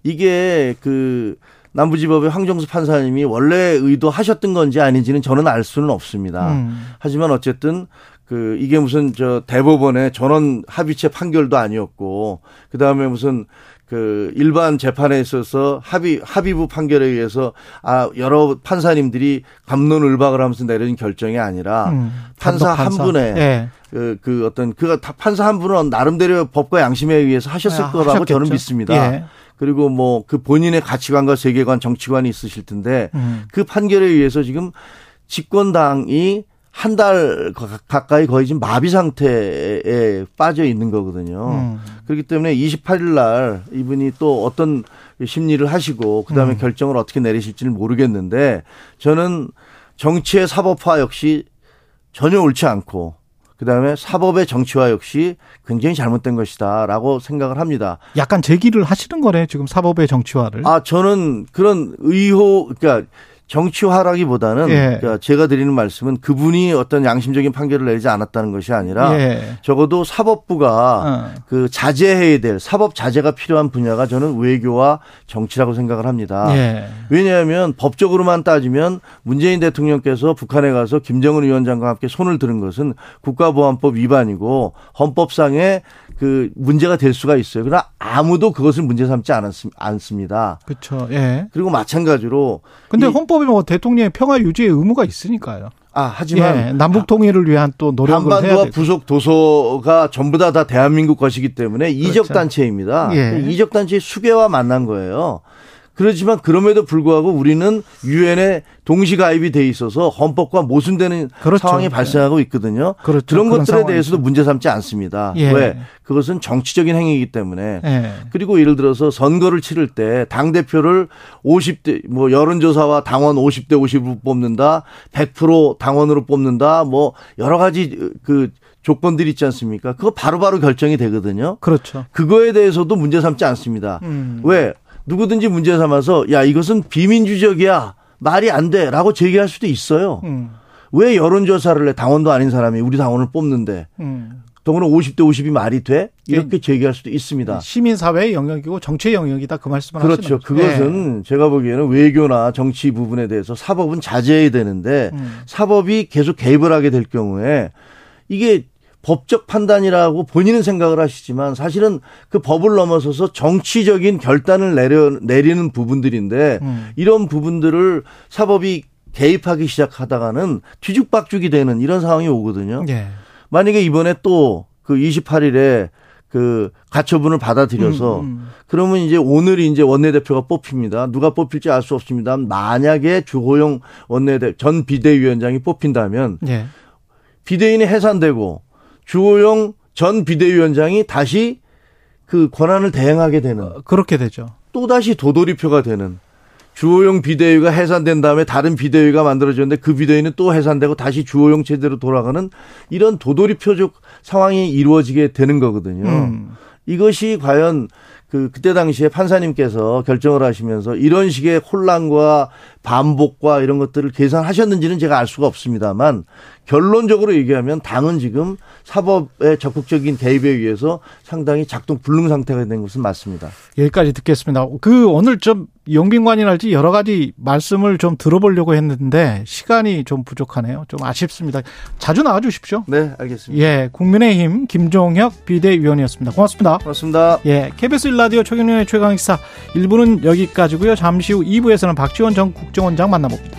이게 그 남부지법의 황정수 판사님이 원래 의도하셨던 건지 아닌지는 저는 알 수는 없습니다. 음. 하지만 어쨌든 그 이게 무슨 저 대법원의 전원 합의체 판결도 아니었고 그 다음에 무슨 그 일반 재판에 있어서 합의 합의부 판결에 의해서 아 여러 판사님들이 감론을박을 하면서 내린 결정이 아니라 음, 판사, 판사, 한 분의 네. 그, 그 어떤 그 판사 한 분은 나름대로 법과 양심에 의해서 하셨을 아, 거라고 하셨겠죠. 저는 믿습니다. 예. 그리고 뭐 그 본인의 가치관과 세계관, 정치관이 있으실 텐데 음. 그 판결에 의해서 지금 집권당이 한 달 가까이 거의 지금 마비 상태에 빠져 있는 거거든요. 음. 그렇기 때문에 28일 날 이분이 또 어떤 심리를 하시고 그다음에 음. 결정을 어떻게 내리실지는 모르겠는데 저는 정치의 사법화 역시 전혀 옳지 않고 그다음에 사법의 정치화 역시 굉장히 잘못된 것이다라고 생각을 합니다. 약간 제기를 하시는 거네 지금 사법의 정치화를. 아 저는 그런 의혹 그러니까 정치화라기보다는 예. 그러니까 제가 드리는 말씀은 그분이 어떤 양심적인 판결을 내리지 않았다는 것이 아니라 예. 적어도 사법부가 어. 그 자제해야 될 사법 자제가 필요한 분야가 저는 외교와 정치라고 생각을 합니다. 예. 왜냐하면 법적으로만 따지면 문재인 대통령께서 북한에 가서 김정은 위원장과 함께 손을 들은 것은 국가보안법 위반이고 헌법상의 그 문제가 될 수가 있어요. 그러나 아무도 그것을 문제 삼지 않습 니다. 그렇죠. 예. 그리고 마찬가지로 근데 헌법에 뭐 대통령의 평화 유지의 의무가 있으니까요. 아, 하지만 예, 남북 통일을 위한 또 노력을 한반도와 부속 도서가 전부 다 다 대한민국 것이기 때문에 그렇죠. 이적 단체입니다. 예. 이적 단체의 수괴와 만난 거예요. 그렇지만 그럼에도 불구하고 우리는 유엔에 동시 가입이 돼 있어서 헌법과 모순되는 그렇죠. 상황이 발생하고 있거든요. 그렇죠. 그런 것들에 상황이죠. 대해서도 문제 삼지 않습니다. 예. 왜? 그것은 정치적인 행위이기 때문에. 예. 그리고 예를 들어서 선거를 치를 때 당 대표를 50대 뭐 여론조사와 당원 50대 50으로 뽑는다, 100% 당원으로 뽑는다, 뭐 여러 가지 그 조건들이 있지 않습니까? 그거 바로바로 바로 결정이 되거든요. 그렇죠. 그거에 대해서도 문제 삼지 않습니다. 음. 왜? 누구든지 문제 삼아서 야 이것은 비민주적이야 말이 안 돼라고 제기할 수도 있어요. 음. 왜 여론조사를 해 당원도 아닌 사람이 우리 당원을 뽑는데 음. 더구나 50대 50이 말이 돼? 이렇게 예. 제기할 수도 있습니다. 시민사회의 영역이고 정치의 영역이다 그 말씀을 그렇죠. 그것은 네. 제가 보기에는 외교나 정치 부분에 대해서 사법은 자제해야 되는데 음. 사법이 계속 개입을 하게 될 경우에 이게 법적 판단이라고 본인은 생각을 하시지만 사실은 그 법을 넘어서서 정치적인 결단을 내려, 내리는 부분들인데 음. 이런 부분들을 사법이 개입하기 시작하다가는 뒤죽박죽이 되는 이런 상황이 오거든요. 예. 만약에 이번에 또 그 28일에 그 가처분을 받아들여서 음, 음. 그러면 이제 오늘 이제 원내대표가 뽑힙니다. 누가 뽑힐지 알 수 없습니다. 만약에 주호영 원내대 전 비대위원장이 뽑힌다면 예. 비대위는 해산되고 주호영 전 비대위원장이 다시 그 권한을 대행하게 되는 어, 그렇게 되죠. 또 다시 도돌이표가 되는 주호영 비대위가 해산된 다음에 다른 비대위가 만들어졌는데 그 비대위는 또 해산되고 다시 주호영 체제로 돌아가는 이런 도돌이표적 상황이 이루어지게 되는 거거든요. 음. 이것이 과연 그 그때 당시에 판사님께서 결정을 하시면서 이런 식의 혼란과 반복과 이런 것들을 계산하셨는지는 제가 알 수가 없습니다만 결론적으로 얘기하면 당은 지금 사법의 적극적인 개입에 의해서 상당히 작동 불능 상태가 된 것은 맞습니다. 여기까지 듣겠습니다. 그 오늘 좀 영빈관이랄지 여러 가지 말씀을 좀 들어보려고 했는데 시간이 좀 부족하네요. 좀 아쉽습니다. 자주 나와 주십시오. 네, 알겠습니다. 예, 국민의힘 김종혁 비대위원이었습니다. 고맙습니다. 고맙습니다. 예, KBS 일라디오 최경련의 최강식사 1부는 여기까지고요. 잠시 후 2부에서는 박지원 전 국정원장 만나봅니다.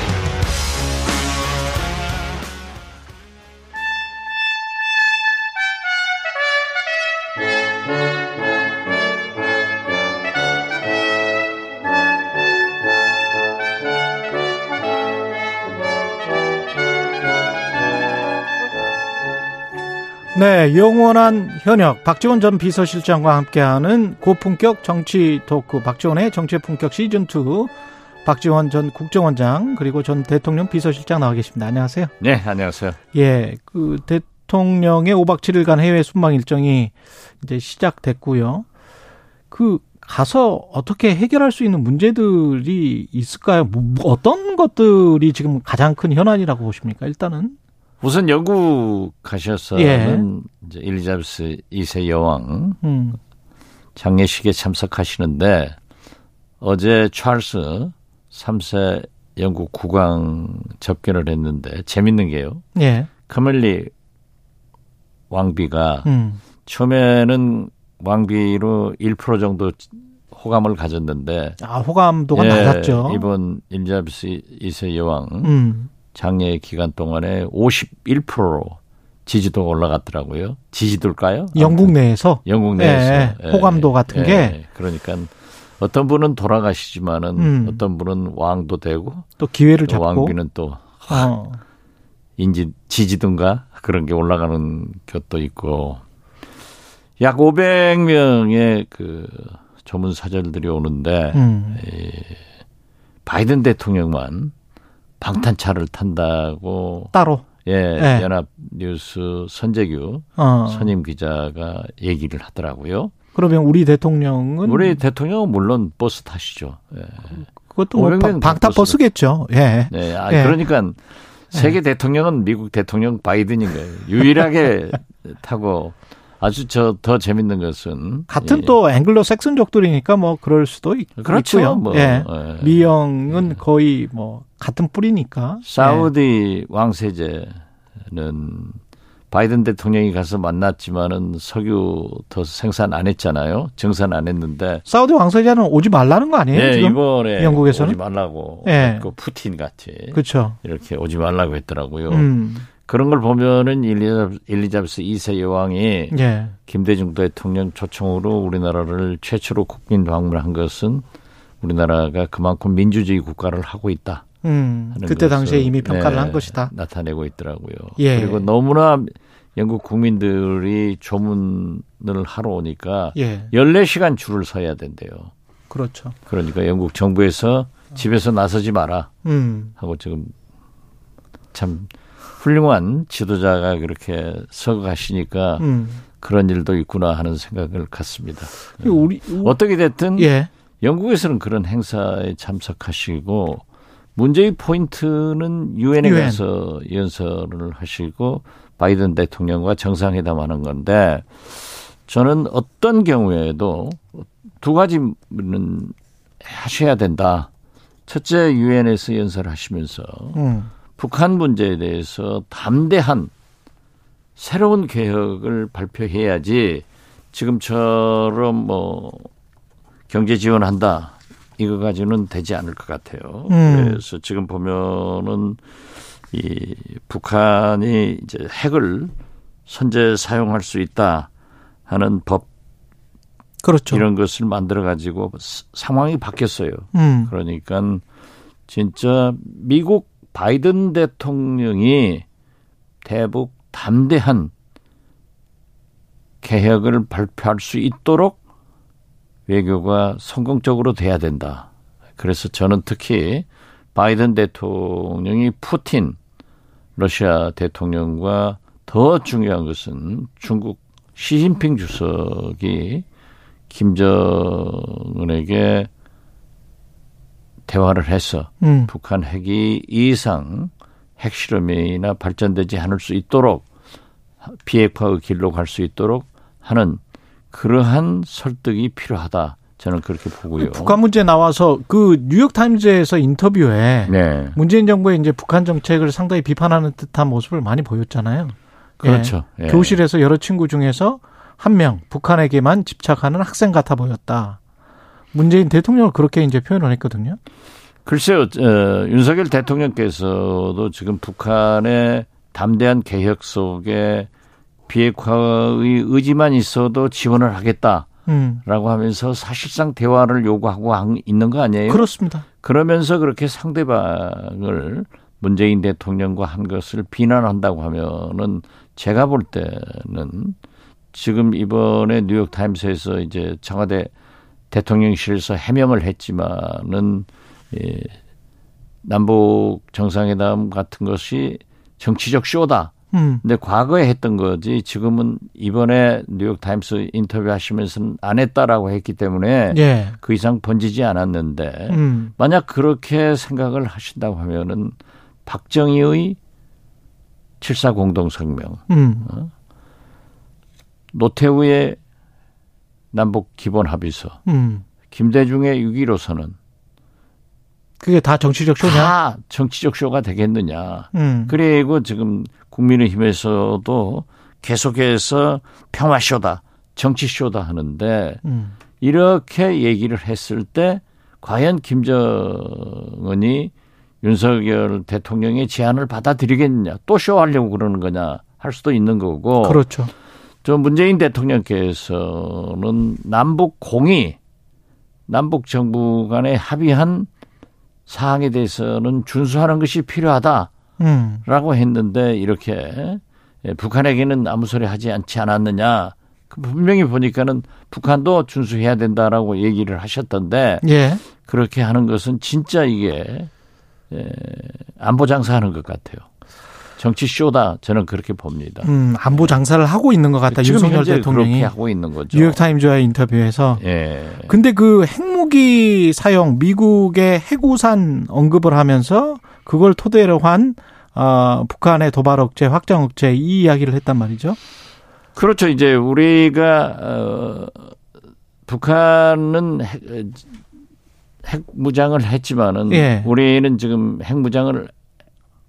네, 영원한 현역 박지원 전 비서실장과 함께하는 고품격 정치 토크 박지원의 정치의 품격 시즌 2 박지원 전 국정원장 그리고 전 대통령 비서실장 나와 계십니다. 안녕하세요. 네, 안녕하세요. 예, 그 대통령의 5박 7일간 해외 순방 일정이 이제 시작됐고요. 그 가서 어떻게 해결할 수 있는 문제들이 있을까요? 뭐, 뭐 어떤 것들이 지금 가장 큰 현안이라고 보십니까? 일단은 우선 영국 가셔서는 예. 이제 엘리자베스 2세 여왕 음. 장례식에 참석하시는데 어제 찰스 3세 영국 국왕 접견을 했는데 재밌는 게요. 예. 카멜리 왕비가 음. 처음에는 왕비로 1% 정도 호감을 가졌는데 아 호감도가 예, 낮았죠. 이번 엘리자베스 2세 여왕 음. 장례 기간 동안에 51%로 지지도가 올라갔더라고요. 지지도일까요? 영국 내에서 영국 내에서 예, 예, 호감도 같은 예, 게 그러니까 어떤 분은 돌아가시지만은 음. 어떤 분은 왕도 되고 또 기회를 또 잡고 왕비는 또 어. 인지 지지도인가 그런 게 올라가는 것도 있고 약 500명의 그 조문 사절들이 오는데 음. 이 바이든 대통령만 방탄차를 탄다고 따로 예, 네. 연합 뉴스 선재규 어. 선임 기자가 얘기를 하더라고요. 그러면 우리 대통령은 우리 대통령은 물론 버스 타시죠. 예. 그것도 뭐 방탄 버스겠죠. 예. 네, 아, 예. 그러니까 세계 예. 대통령은 미국 대통령 바이든인 거예요. 유일하게 타고 아주 저 더 재밌는 것은 같은 예. 또 앵글로 섹슨족들이니까 뭐 그럴 수도 있, 그렇죠. 있고요. 뭐, 예. 예. 미영은 예. 거의 뭐 같은 뿌리니까 사우디 왕세제는 바이든 대통령이 가서 만났지만은 석유 더 생산 안 했잖아요. 증산 안 했는데 사우디 왕세자는 오지 말라는 거 아니에요? 네, 지금? 이번에 영국에서는 오지 말라고 네. 그 푸틴 같이 그렇죠. 이렇게 오지 말라고 했더라고요. 음. 그런 걸 보면은 일리자베스, 일리자베스 2세 여왕이 예. 김대중 대통령 초청으로 우리나라를 최초로 국민 방문한 것은 우리나라가 그만큼 민주주의 국가를 하고 있다. 음, 그때 당시에 이미 평가를 네, 한 것이다. 나타내고 있더라고요. 예. 그리고 너무나 영국 국민들이 조문을 하러 오니까 예. 14시간 줄을 서야 된대요. 그렇죠. 그러니까 영국 정부에서 집에서 나서지 마라 음. 하고 지금 참 훌륭한 지도자가 그렇게 서고 가시니까 음. 그런 일도 있구나 하는 생각을 갖습니다. 우리 어떻게 됐든 예. 영국에서는 그런 행사에 참석하시고 문제의 포인트는 유엔에 UN. 가서 연설을 하시고 바이든 대통령과 정상회담하는 건데 저는 어떤 경우에도 두 가지는 하셔야 된다. 첫째 유엔에서 연설하시면서 음. 북한 문제에 대해서 담대한 새로운 개혁을 발표해야지 지금처럼 뭐 경제 지원한다 이거 가지고는 되지 않을 것 같아요. 음. 그래서 지금 보면은 이 북한이 이제 핵을 선제 사용할 수 있다 하는 법 그렇죠. 이런 것을 만들어 가지고 상황이 바뀌었어요. 음. 그러니까 진짜 미국 바이든 대통령이 대북 담대한 개혁을 발표할 수 있도록 외교가 성공적으로 돼야 된다. 그래서 저는 특히 바이든 대통령이 푸틴 러시아 대통령과 더 중요한 것은 중국 시진핑 주석이 김정은에게 대화를 해서 음. 북한 핵이 이상 핵실험이나 발전되지 않을 수 있도록 비핵화의 길로 갈 수 있도록 하는 그러한 설득이 필요하다. 저는 그렇게 보고요. 북한 문제 나와서 그 뉴욕 타임즈에서 인터뷰에 네. 문재인 정부의 이제 북한 정책을 상당히 비판하는 듯한 모습을 많이 보였잖아요. 그렇죠. 예. 예. 교실에서 여러 친구 중에서 한 명 북한에게만 집착하는 학생 같아 보였다. 문재인 대통령을 그렇게 이제 표현을 했거든요. 글쎄요, 어, 윤석열 대통령께서도 지금 북한의 담대한 개혁 속에 비핵화의 의지만 있어도 지원을 하겠다 라고 음. 하면서 사실상 대화를 요구하고 있는 거 아니에요? 그렇습니다. 그러면서 그렇게 상대방을 문재인 대통령과 한 것을 비난한다고 하면은 제가 볼 때는 지금 이번에 뉴욕 타임스에서 이제 청와대 대통령실에서 해명을 했지만은 예, 남북 정상회담 같은 것이 정치적 쇼다. 음. 근데 과거에 했던 거지 지금은 이번에 뉴욕 타임스 인터뷰 하시면서는 안 했다라고 했기 때문에 예. 그 이상 번지지 않았는데 음. 만약 그렇게 생각을 하신다고 하면은 박정희의 7사 공동성명, 음. 노태우의 남북 기본 합의서, 음. 김대중의 6.15선은 그게 다 정치적 쇼냐? 다 정치적 쇼가 되겠느냐. 음. 그리고 지금 국민의힘에서도 계속해서 평화쇼다, 정치쇼다 하는데 음. 이렇게 얘기를 했을 때 과연 김정은이 윤석열 대통령의 제안을 받아들이겠느냐, 또 쇼하려고 그러는 거냐 할 수도 있는 거고. 그렇죠. 저 문재인 대통령께서는 남북 공의, 남북 정부 간에 합의한 사항에 대해서는 준수하는 것이 필요하다라고 음. 했는데 이렇게 예, 북한에게는 아무 소리 하지 않지 않았느냐. 그 분명히 보니까는 북한도 준수해야 된다라고 얘기를 하셨던데 예. 그렇게 하는 것은 진짜 이게 예, 안보 장사하는 것 같아요. 정치 쇼다 저는 그렇게 봅니다. 음, 안보 장사를 하고 있는 것 같다. 지금 윤석열 대통령이 그렇게 하고 있는 거죠. 뉴욕 타임즈와의 인터뷰에서. 예. 근데 그 핵무기 사용 미국의 해구산 언급을 하면서 그걸 토대로 한 어, 북한의 도발 억제, 확장 억제 이 이야기를 했단 말이죠. 그렇죠. 이제 우리가 어, 북한은 핵, 핵 무장을 했지만은 예. 우리는 지금 핵 무장을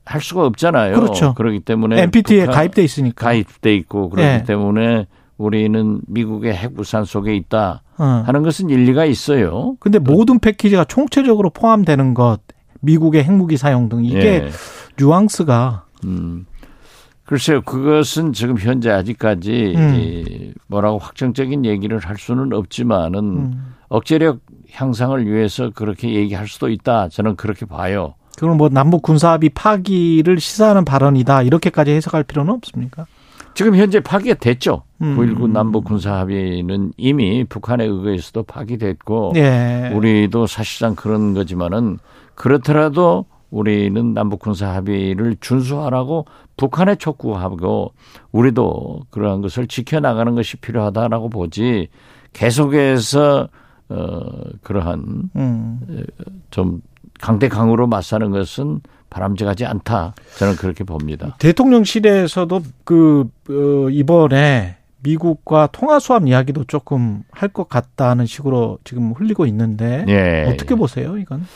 할 수가 없잖아요. 그렇죠. 그렇기 때문에 NPT에 가입돼 있으니까 가입돼 있고 그렇기 네. 때문에 우리는 미국의 핵부산 속에 있다 어. 하는 것은 일리가 있어요. 근데 모든 패키지가 총체적으로 포함되는 것, 미국의 핵무기 사용 등 이게 예. 뉘앙스가 음. 글쎄요, 그것은 지금 현재 아직까지 음. 뭐라고 확정적인 얘기를 할 수는 없지만은 음. 억제력 향상을 위해서 그렇게 얘기할 수도 있다. 저는 그렇게 봐요. 그럼 뭐 남북 군사합의 파기를 시사하는 발언이다. 이렇게까지 해석할 필요는 없습니까? 지금 현재 파기가 됐죠. 음. 9.19 남북 군사합의는 이미 북한에 의해서도 파기됐고 예. 우리도 사실상 그런 거지만은 그렇더라도 우리는 남북 군사 합의를 준수하라고 북한에 촉구하고 우리도 그러한 것을 지켜나가는 것이 필요하다라고 보지 계속해서 어 그러한 음. 좀 강대 강으로 맞서는 것은 바람직하지 않다. 저는 그렇게 봅니다. 대통령실에서도 그 어, 이번에 미국과 통화 수합 이야기도 조금 할 것 같다는 식으로 지금 흘리고 있는데 예. 어떻게 보세요, 이건?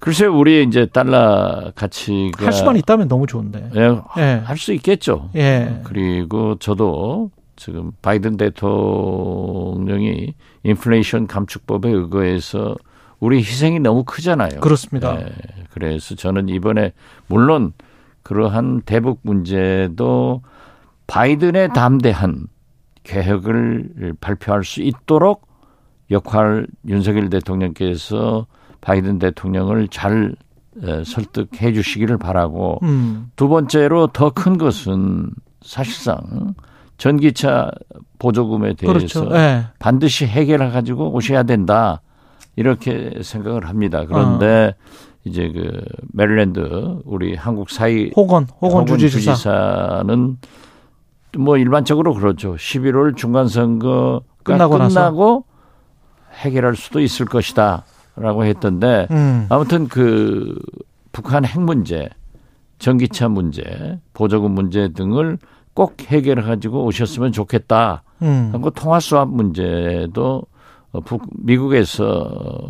글쎄 우리 이제 달러 가치가 할 수만 있다면 너무 좋은데. 예, 예. 할수 있겠죠. 예. 그리고 저도 지금 바이든 대통령이 인플레이션 감축법에 의거해서 우리 희생이 너무 크잖아요. 그렇습니다. 예. 그래서 저는 이번에 물론 그러한 대북 문제도 바이든의 담대한 개혁을 발표할 수 있도록 역할 윤석열 대통령께서 바이든 대통령을 잘 설득해 주시기를 바라고 음. 두 번째로 더 큰 것은 사실상 전기차 보조금에 대해서 그렇죠. 네. 반드시 해결해 가지고 오셔야 된다 이렇게 생각을 합니다. 그런데 어. 이제 그 메릴랜드 우리 한국 사이 호건 호건, 호건 주지사. 주지사는 뭐 일반적으로 그렇죠. 11월 중간 선거가 끝나고, 끝나고 해결할 수도 있을 것이다. 라고 했던데 음. 아무튼 그 북한 핵 문제, 전기차 문제, 보조금 문제 등을 꼭 해결해 가지고 오셨으면 좋겠다. 음. 하고 통화 수합 문제도 북 미국에서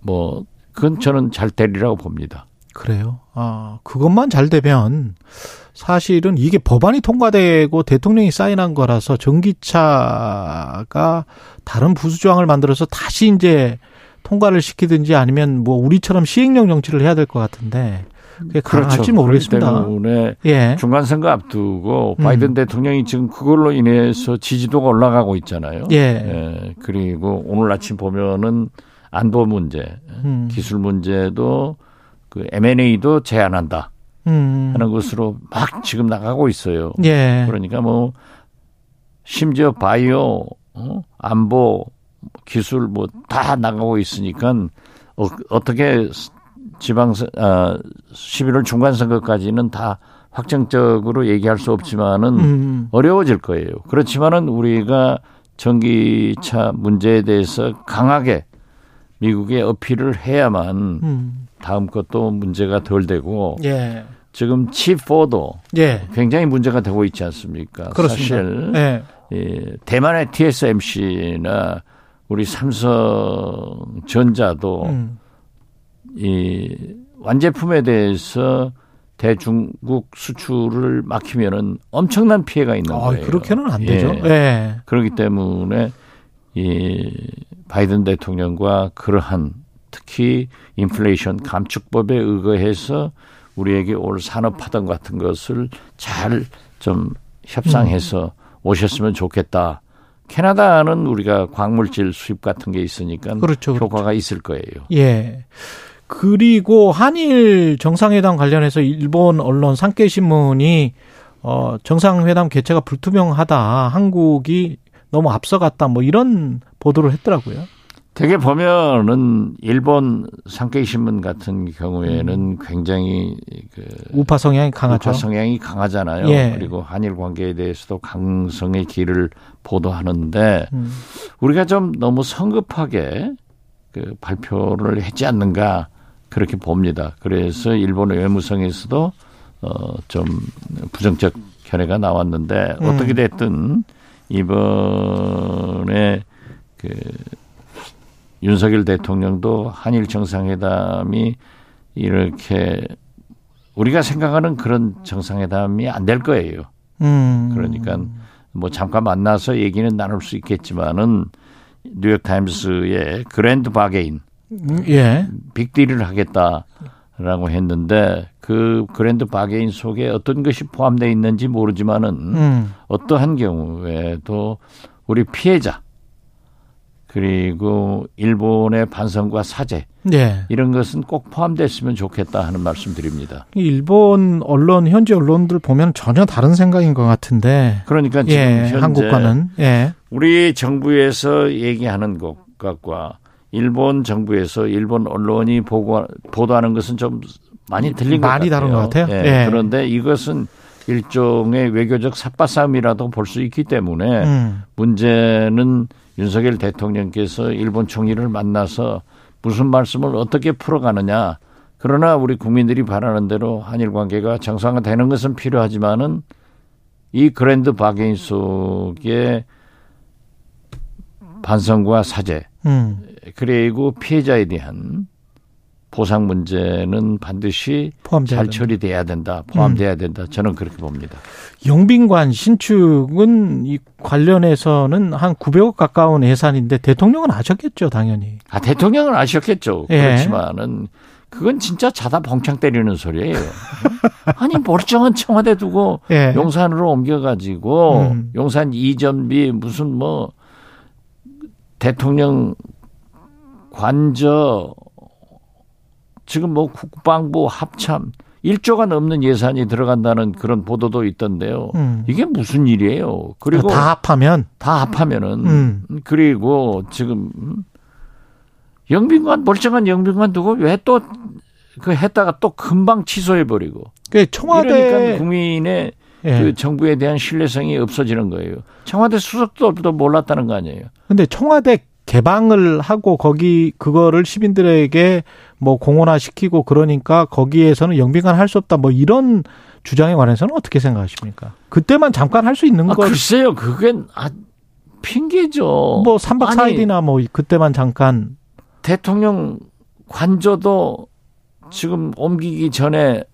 뭐 그건 저는 잘 되리라고 봅니다. 그래요. 아, 그것만 잘 되면 사실은 이게 법안이 통과되고 대통령이 사인한 거라서 전기차가 다른 부수 조항을 만들어서 다시 이제 통과를 시키든지 아니면 뭐 우리처럼 시행령 정치를 해야 될 것 같은데 그게 그렇죠. 모르겠습니다. 때문에 예. 중간 선거 앞두고 바이든 음. 대통령이 지금 그걸로 인해서 지지도가 올라가고 있잖아요. 예. 예. 그리고 오늘 아침 보면은 안보 문제, 음. 기술 문제도 그 M&A도 제한한다 음. 하는 것으로 막 지금 나가고 있어요. 예. 그러니까 뭐 심지어 바이오, 어? 안보 기술 뭐 다 나가고 있으니까 어, 어떻게 지방 아 11월 중간 선거까지는 다 확정적으로 얘기할 수 없지만은 음. 어려워질 거예요. 그렇지만은 우리가 전기차 문제에 대해서 강하게 미국에 어필을 해야만 음. 다음 것도 문제가 덜 되고 예. 지금 칩4도 예. 굉장히 문제가 되고 있지 않습니까? 그렇습니다. 사실 예. 예, 대만의 TSMC나 우리 삼성전자도 음. 이 완제품에 대해서 대중국 수출을 막히면은 엄청난 피해가 있는 아, 거예요. 그렇게는 안 되죠. 예. 예. 그렇기 때문에 이 바이든 대통령과 그러한 특히 인플레이션 감축법에 의거해서 우리에게 올 산업파동 같은 것을 잘 좀 협상해서 음. 오셨으면 좋겠다. 캐나다는 우리가 광물질 수입 같은 게 있으니까 그렇죠, 그렇죠. 효과가 있을 거예요. 예. 그리고 한일 정상회담 관련해서 일본 언론 산케 신문이 어 정상회담 개최가 불투명하다. 한국이 너무 앞서갔다. 뭐 이런 보도를 했더라고요. 되게 보면은 일본 상케이 신문 같은 경우에는 음. 굉장히 그 우파 성향이 강하죠. 우파 성향이 강하잖아요. 예. 그리고 한일 관계에 대해서도 강성의 길을 보도하는데 음. 우리가 좀 너무 성급하게 그 발표를 했지 않는가 그렇게 봅니다. 그래서 일본 외무성에서도 어좀 부정적 견해가 나왔는데 음. 어떻게 됐든 이번에 그 윤석열 대통령도 한일 정상회담이 이렇게 우리가 생각하는 그런 정상회담이 안 될 거예요. 음. 그러니까 뭐 잠깐 만나서 얘기는 나눌 수 있겠지만은 뉴욕 타임스의 grand bargain 음, 예. 빅딜을 하겠다라고 했는데 그 grand bargain 속에 어떤 것이 포함되어 있는지 모르지만은 음. 어떠한 경우에도 우리 피해자 그리고 일본의 반성과 사죄 네. 이런 것은 꼭 포함됐으면 좋겠다 하는 말씀드립니다. 일본 언론 현지 언론들 보면 전혀 다른 생각인 것 같은데. 그러니까 지금 예, 한국과는 예. 우리 정부에서 얘기하는 것과 일본 정부에서 일본 언론이 보고 보도하는 것은 좀 많이 것 많이 같아요. 다른 것 같아요. 예. 예. 그런데 이것은 일종의 외교적 삿바싸움이라도 볼 수 있기 때문에 음. 문제는 윤석열 대통령께서 일본 총리를 만나서 무슨 말씀을 어떻게 풀어가느냐. 그러나 우리 국민들이 바라는 대로 한일 관계가 정상화되는 것은 필요하지만은 이 그랜드 바게인 속에 반성과 사죄, 음. 그리고 피해자에 대한 보상 문제는 반드시 잘 처리돼야 된다, 포함돼야 음. 된다. 저는 그렇게 봅니다. 영빈관 신축은 이 관련해서는 한 900억 가까운 예산인데 대통령은 아셨겠죠, 당연히. 아, 대통령은 아셨겠죠. 예. 그렇지만은 그건 진짜 자다 벙창 때리는 소리예요. 아니 멀쩡한 청와대 두고 예. 용산으로 옮겨가지고 음. 용산 이전비 무슨 뭐 대통령 관저 지금 뭐 국방부 합참 1조가 넘는 예산이 들어간다는 그런 보도도 있던데요. 음. 이게 무슨 일이에요? 그리고 다 합하면 다 합하면은 음. 그리고 지금 영빈관 멀쩡한 영빈관 두고 왜 또 그 했다가 또 금방 취소해 버리고. 그 청와대 그러니까 국민의 예. 그 정부에 대한 신뢰성이 없어지는 거예요. 청와대 수석도 몰랐다는 거 아니에요. 근데 청와대 개방을 하고 거기 그거를 시민들에게 뭐 공원화 시키고 그러니까 거기에서는 영빈관 할 수 없다 뭐 이런 주장에 관해서는 어떻게 생각하십니까? 그때만 잠깐 할 수 있는 거 아, 글쎄요. 그게 아 핑계죠. 뭐 3박 4일이나 뭐 그때만 잠깐 대통령 관저도 지금 옮기기 전에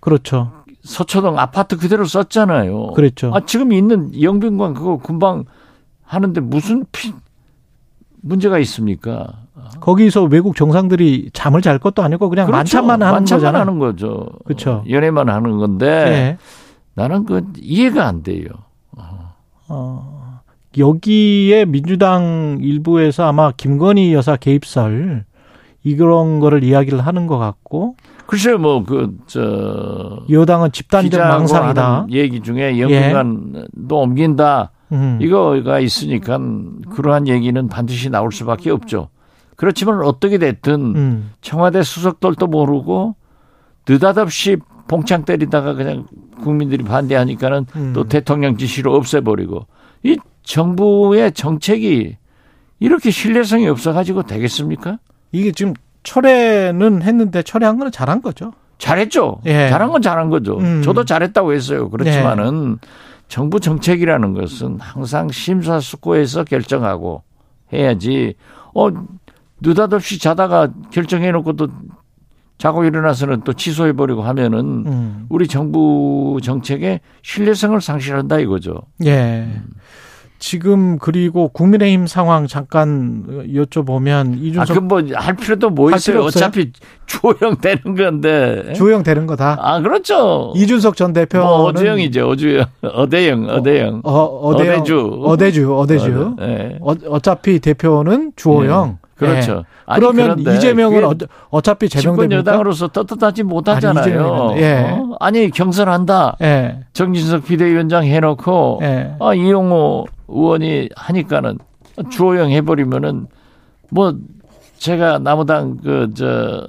그렇죠. 서초동 아파트 그대로 썼잖아요. 그렇죠. 아, 지금 있는 영빈관 그거 금방 하는데 무슨 피, 문제가 있습니까? 거기서 외국 정상들이 잠을 잘 것도 아니고 그냥 그렇죠. 만찬만 하는 만찬만 거잖아요. 하는 거죠. 그렇죠. 연애만 하는 건데 네. 나는 그 이해가 안 돼요. 어. 여기에 민주당 일부에서 아마 김건희 여사 개입설 이런 거를 이야기를 하는 것 같고 글쎄요, 뭐, 그, 저. 여당은 집단적 망상이다. 얘기 중에 영빈관도 예. 옮긴다. 음. 이거가 있으니까 그러한 얘기는 반드시 나올 수밖에 없죠. 그렇지만 어떻게 됐든 음. 청와대 수석들도 모르고 느닷없이 봉창 때리다가 그냥 국민들이 반대하니까는 음. 또 대통령 지시로 없애버리고 이 정부의 정책이 이렇게 신뢰성이 없어가지고 되겠습니까? 이게 지금 철회는 했는데 철회한 거는 잘한 거죠. 잘했죠. 예. 잘한 건 잘한 거죠. 음. 저도 잘했다고 했어요. 그렇지만은 예. 정부 정책이라는 것은 항상 심사숙고해서 결정하고 해야지. 어 느닷없이 자다가 결정해 놓고 또 자고 일어나서는 또 취소해 버리고 하면은 음. 우리 정부 정책의 신뢰성을 상실한다 이거죠. 예. 음. 지금 그리고 국민의힘 상황 잠깐 여쭤보면 이준석 아, 뭐할 필요도 뭐 있어요. 어차피 주호영 되는 건데. 주호영 되는 거다. 아 그렇죠. 이준석 전 대표는 뭐 어주영이죠. 어주영, 어대영, 어대영. 어, 어, 대영 어대주, 어대주, 어대주. 어, 네. 어, 차피 대표는 주호영. 네. 그렇죠. 네. 아니, 그러면 이재명은 어, 차피 제명됩니까? 여당으로서 떳떳하지 못하잖아요. 아니, 예. 어? 아니 경선한다. 예. 정진석 비대위원장 해놓고 예. 아, 이용호 의원이 하니까는 주호영 해버리면은 뭐 제가 나무당 그 저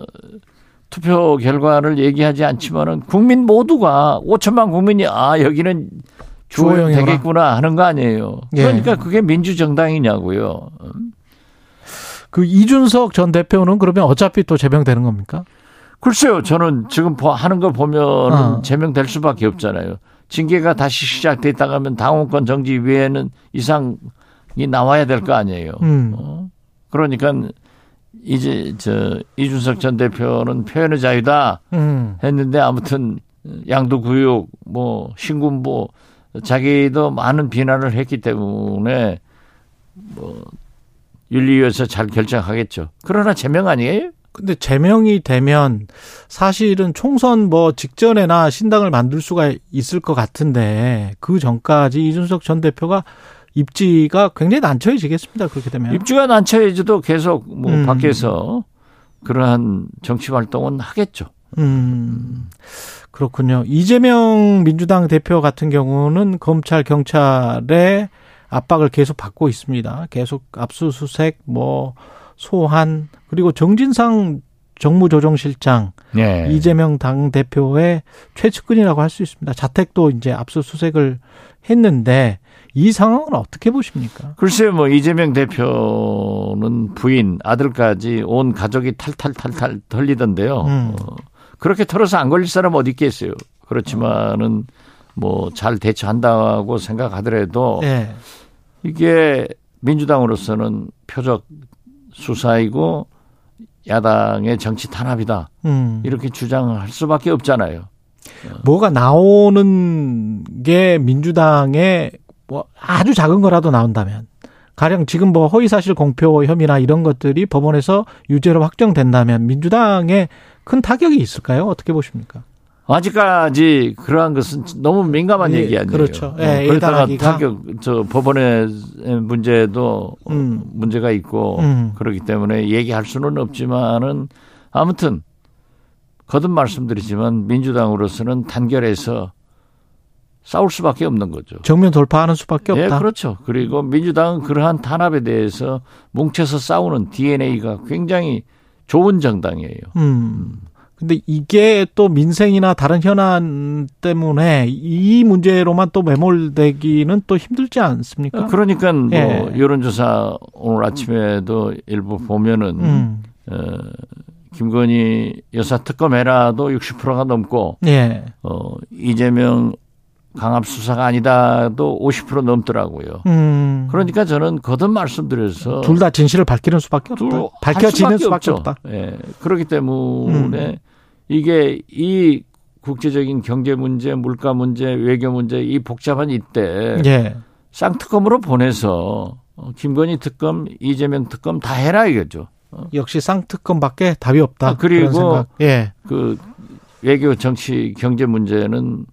투표 결과를 얘기하지 않지만은 국민 모두가 5천만 국민이 아 여기는 주호영 되겠구나 하는 거 아니에요. 예. 그러니까 그게 민주정당이냐고요. 그 이준석 전 대표는 그러면 어차피 또 제명되는 겁니까? 글쎄요. 저는 지금 하는 걸 보면 어. 제명될 수밖에 없잖아요. 징계가 다시 시작됐다 가면 당원권 정지 외에는 이상이 나와야 될 거 아니에요. 음. 어? 그러니까 이제 저 이준석 전 대표는 표현의 자유다 음. 했는데 아무튼 양도구역 뭐 신군부 자기도 많은 비난을 했기 때문에 뭐 윤리위에서 잘 결정하겠죠. 그러나 제명 아니에요? 근데 제명이 되면 사실은 총선 뭐 직전에나 신당을 만들 수가 있을 것 같은데 그 전까지 이준석 전 대표가 입지가 굉장히 난처해지겠습니다. 그렇게 되면 입지가 난처해져도 계속 뭐 음. 밖에서 그러한 정치 활동은 하겠죠. 음. 그렇군요. 이재명 민주당 대표 같은 경우는 검찰 경찰의 압박을 계속 받고 있습니다. 계속 압수수색, 뭐 소환 그리고 정진상 정무조정실장 네. 이재명 당 대표의 최측근이라고 할 수 있습니다. 자택도 이제 압수수색을 했는데 이 상황은 어떻게 보십니까? 글쎄요, 뭐 이재명 대표는 부인, 아들까지 온 가족이 탈탈탈탈 털리던데요. 음. 어, 그렇게 털어서 안 걸릴 사람 어디 있겠어요. 그렇지만은 뭐 잘 대처한다고 생각하더라도 네. 이게 민주당으로서는 표적 수사이고 야당의 정치 탄압이다. 음. 이렇게 주장을 할 수밖에 없잖아요. 뭐가 나오는 게 민주당의 뭐 아주 작은 거라도 나온다면 가령 지금 뭐 허위사실 공표 혐의나 이런 것들이 법원에서 유죄로 확정된다면 민주당에 큰 타격이 있을까요? 어떻게 보십니까? 아직까지 그러한 것은 너무 민감한 예, 얘기 아니에요. 그렇죠. 예, 어, 그러다가 타격 저 법원의 문제도 음. 문제가 있고 음. 그렇기 때문에 얘기할 수는 없지만은 아무튼 거듭 말씀드리지만 민주당으로서는 단결해서 싸울 수밖에 없는 거죠. 정면 돌파하는 수밖에 없다. 네, 그렇죠. 그리고 민주당은 그러한 탄압에 대해서 뭉쳐서 싸우는 DNA가 굉장히 좋은 정당이에요. 음. 근데 이게 또 민생이나 다른 현안 때문에 이 문제로만 또 매몰되기는 또 힘들지 않습니까? 그러니까 뭐 예. 여론조사 오늘 아침에도 일부 보면은 음. 어, 김건희 여사 특검해라도 60%가 넘고 예. 어, 이재명 강압 수사가 아니다도 50% 넘더라고요. 음. 그러니까 저는 거듭 말씀드려서 둘 다 진실을 밝히는 수밖에 없다. 밝혀지는 수밖에, 수밖에 없다. 예. 그렇기 때문에 음. 이게 이 국제적인 경제 문제, 물가 문제, 외교 문제 이 복잡한 이때 예. 쌍특검으로 보내서 어, 김건희 특검, 이재명 특검 다 해라 이거죠. 어. 역시 쌍특검밖에 답이 없다. 아, 그리고 예. 그 외교 정치 경제 문제는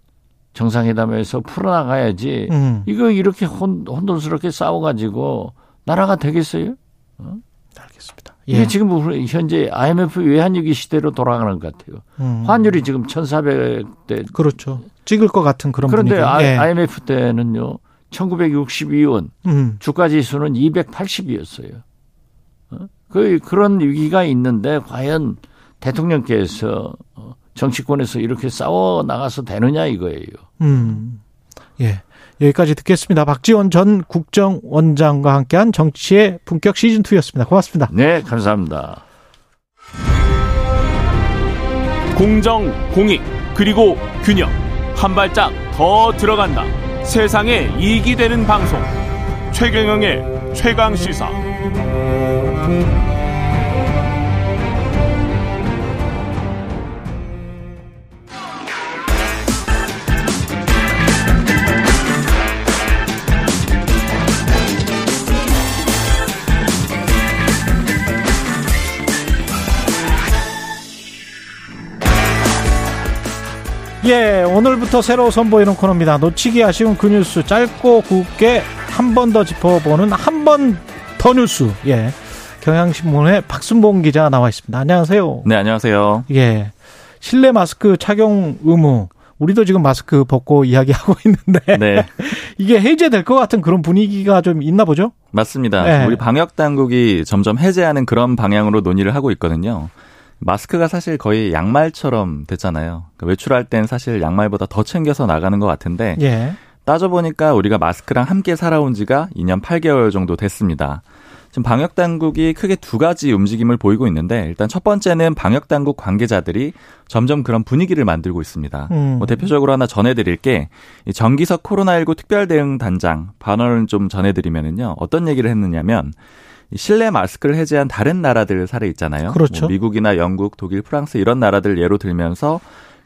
정상회담에서 풀어나가야지. 음. 이거 이렇게 혼, 혼돈스럽게 싸워가지고 나라가 되겠어요? 어? 알겠습니다. 예. 이게 지금 현재 IMF 외환위기 시대로 돌아가는 것 같아요. 음. 환율이 지금 1,400대. 그렇죠. 찍을 것 같은 그런 그런데 분위기. 예. IMF 때는요. 1962원 음. 주가 지수는 280이었어요. 어? 그 그런 위기가 있는데 과연 대통령께서 어, 정치권에서 이렇게 싸워 나가서 되느냐 이거예요. 음. 예. 여기까지 듣겠습니다. 박지원 전 국정원장과 함께한 정치의 품격 시즌 2였습니다. 고맙습니다. 네, 감사합니다. 공정, 공익, 그리고 균형. 한 발짝 더 들어간다. 세상에 이익이 되는 방송. 최경영의 최강 시사. 예, 오늘부터 새로 선보이는 코너입니다. 놓치기 아쉬운 그 뉴스 짧고 굵게 한 번 더 짚어보는 한 번 더 뉴스. 예. 경향신문의 박순봉 기자 나와 있습니다. 안녕하세요. 네, 안녕하세요. 예. 실내 마스크 착용 의무. 우리도 지금 마스크 벗고 이야기하고 있는데 네. 이게 해제될 것 같은 그런 분위기가 좀 있나 보죠? 맞습니다. 네. 우리 방역 당국이 점점 해제하는 그런 방향으로 논의를 하고 있거든요. 마스크가 사실 거의 양말처럼 됐잖아요. 그러니까 외출할 땐 사실 양말보다 더 챙겨서 나가는 것 같은데 예. 따져보니까 우리가 마스크랑 함께 살아온 지가 2년 8개월 정도 됐습니다. 지금 방역 당국이 크게 두 가지 움직임을 보이고 있는데 일단 첫 번째는 방역 당국 관계자들이 점점 그런 분위기를 만들고 있습니다. 음. 뭐 대표적으로 하나 전해드릴 게 정기석 코로나19 특별 대응 단장 반언을 좀 전해드리면은요 어떤 얘기를 했느냐면 실내 마스크를 해제한 다른 나라들 사례 있잖아요. 그렇죠. 뭐 미국이나 영국, 독일, 프랑스 이런 나라들 예로 들면서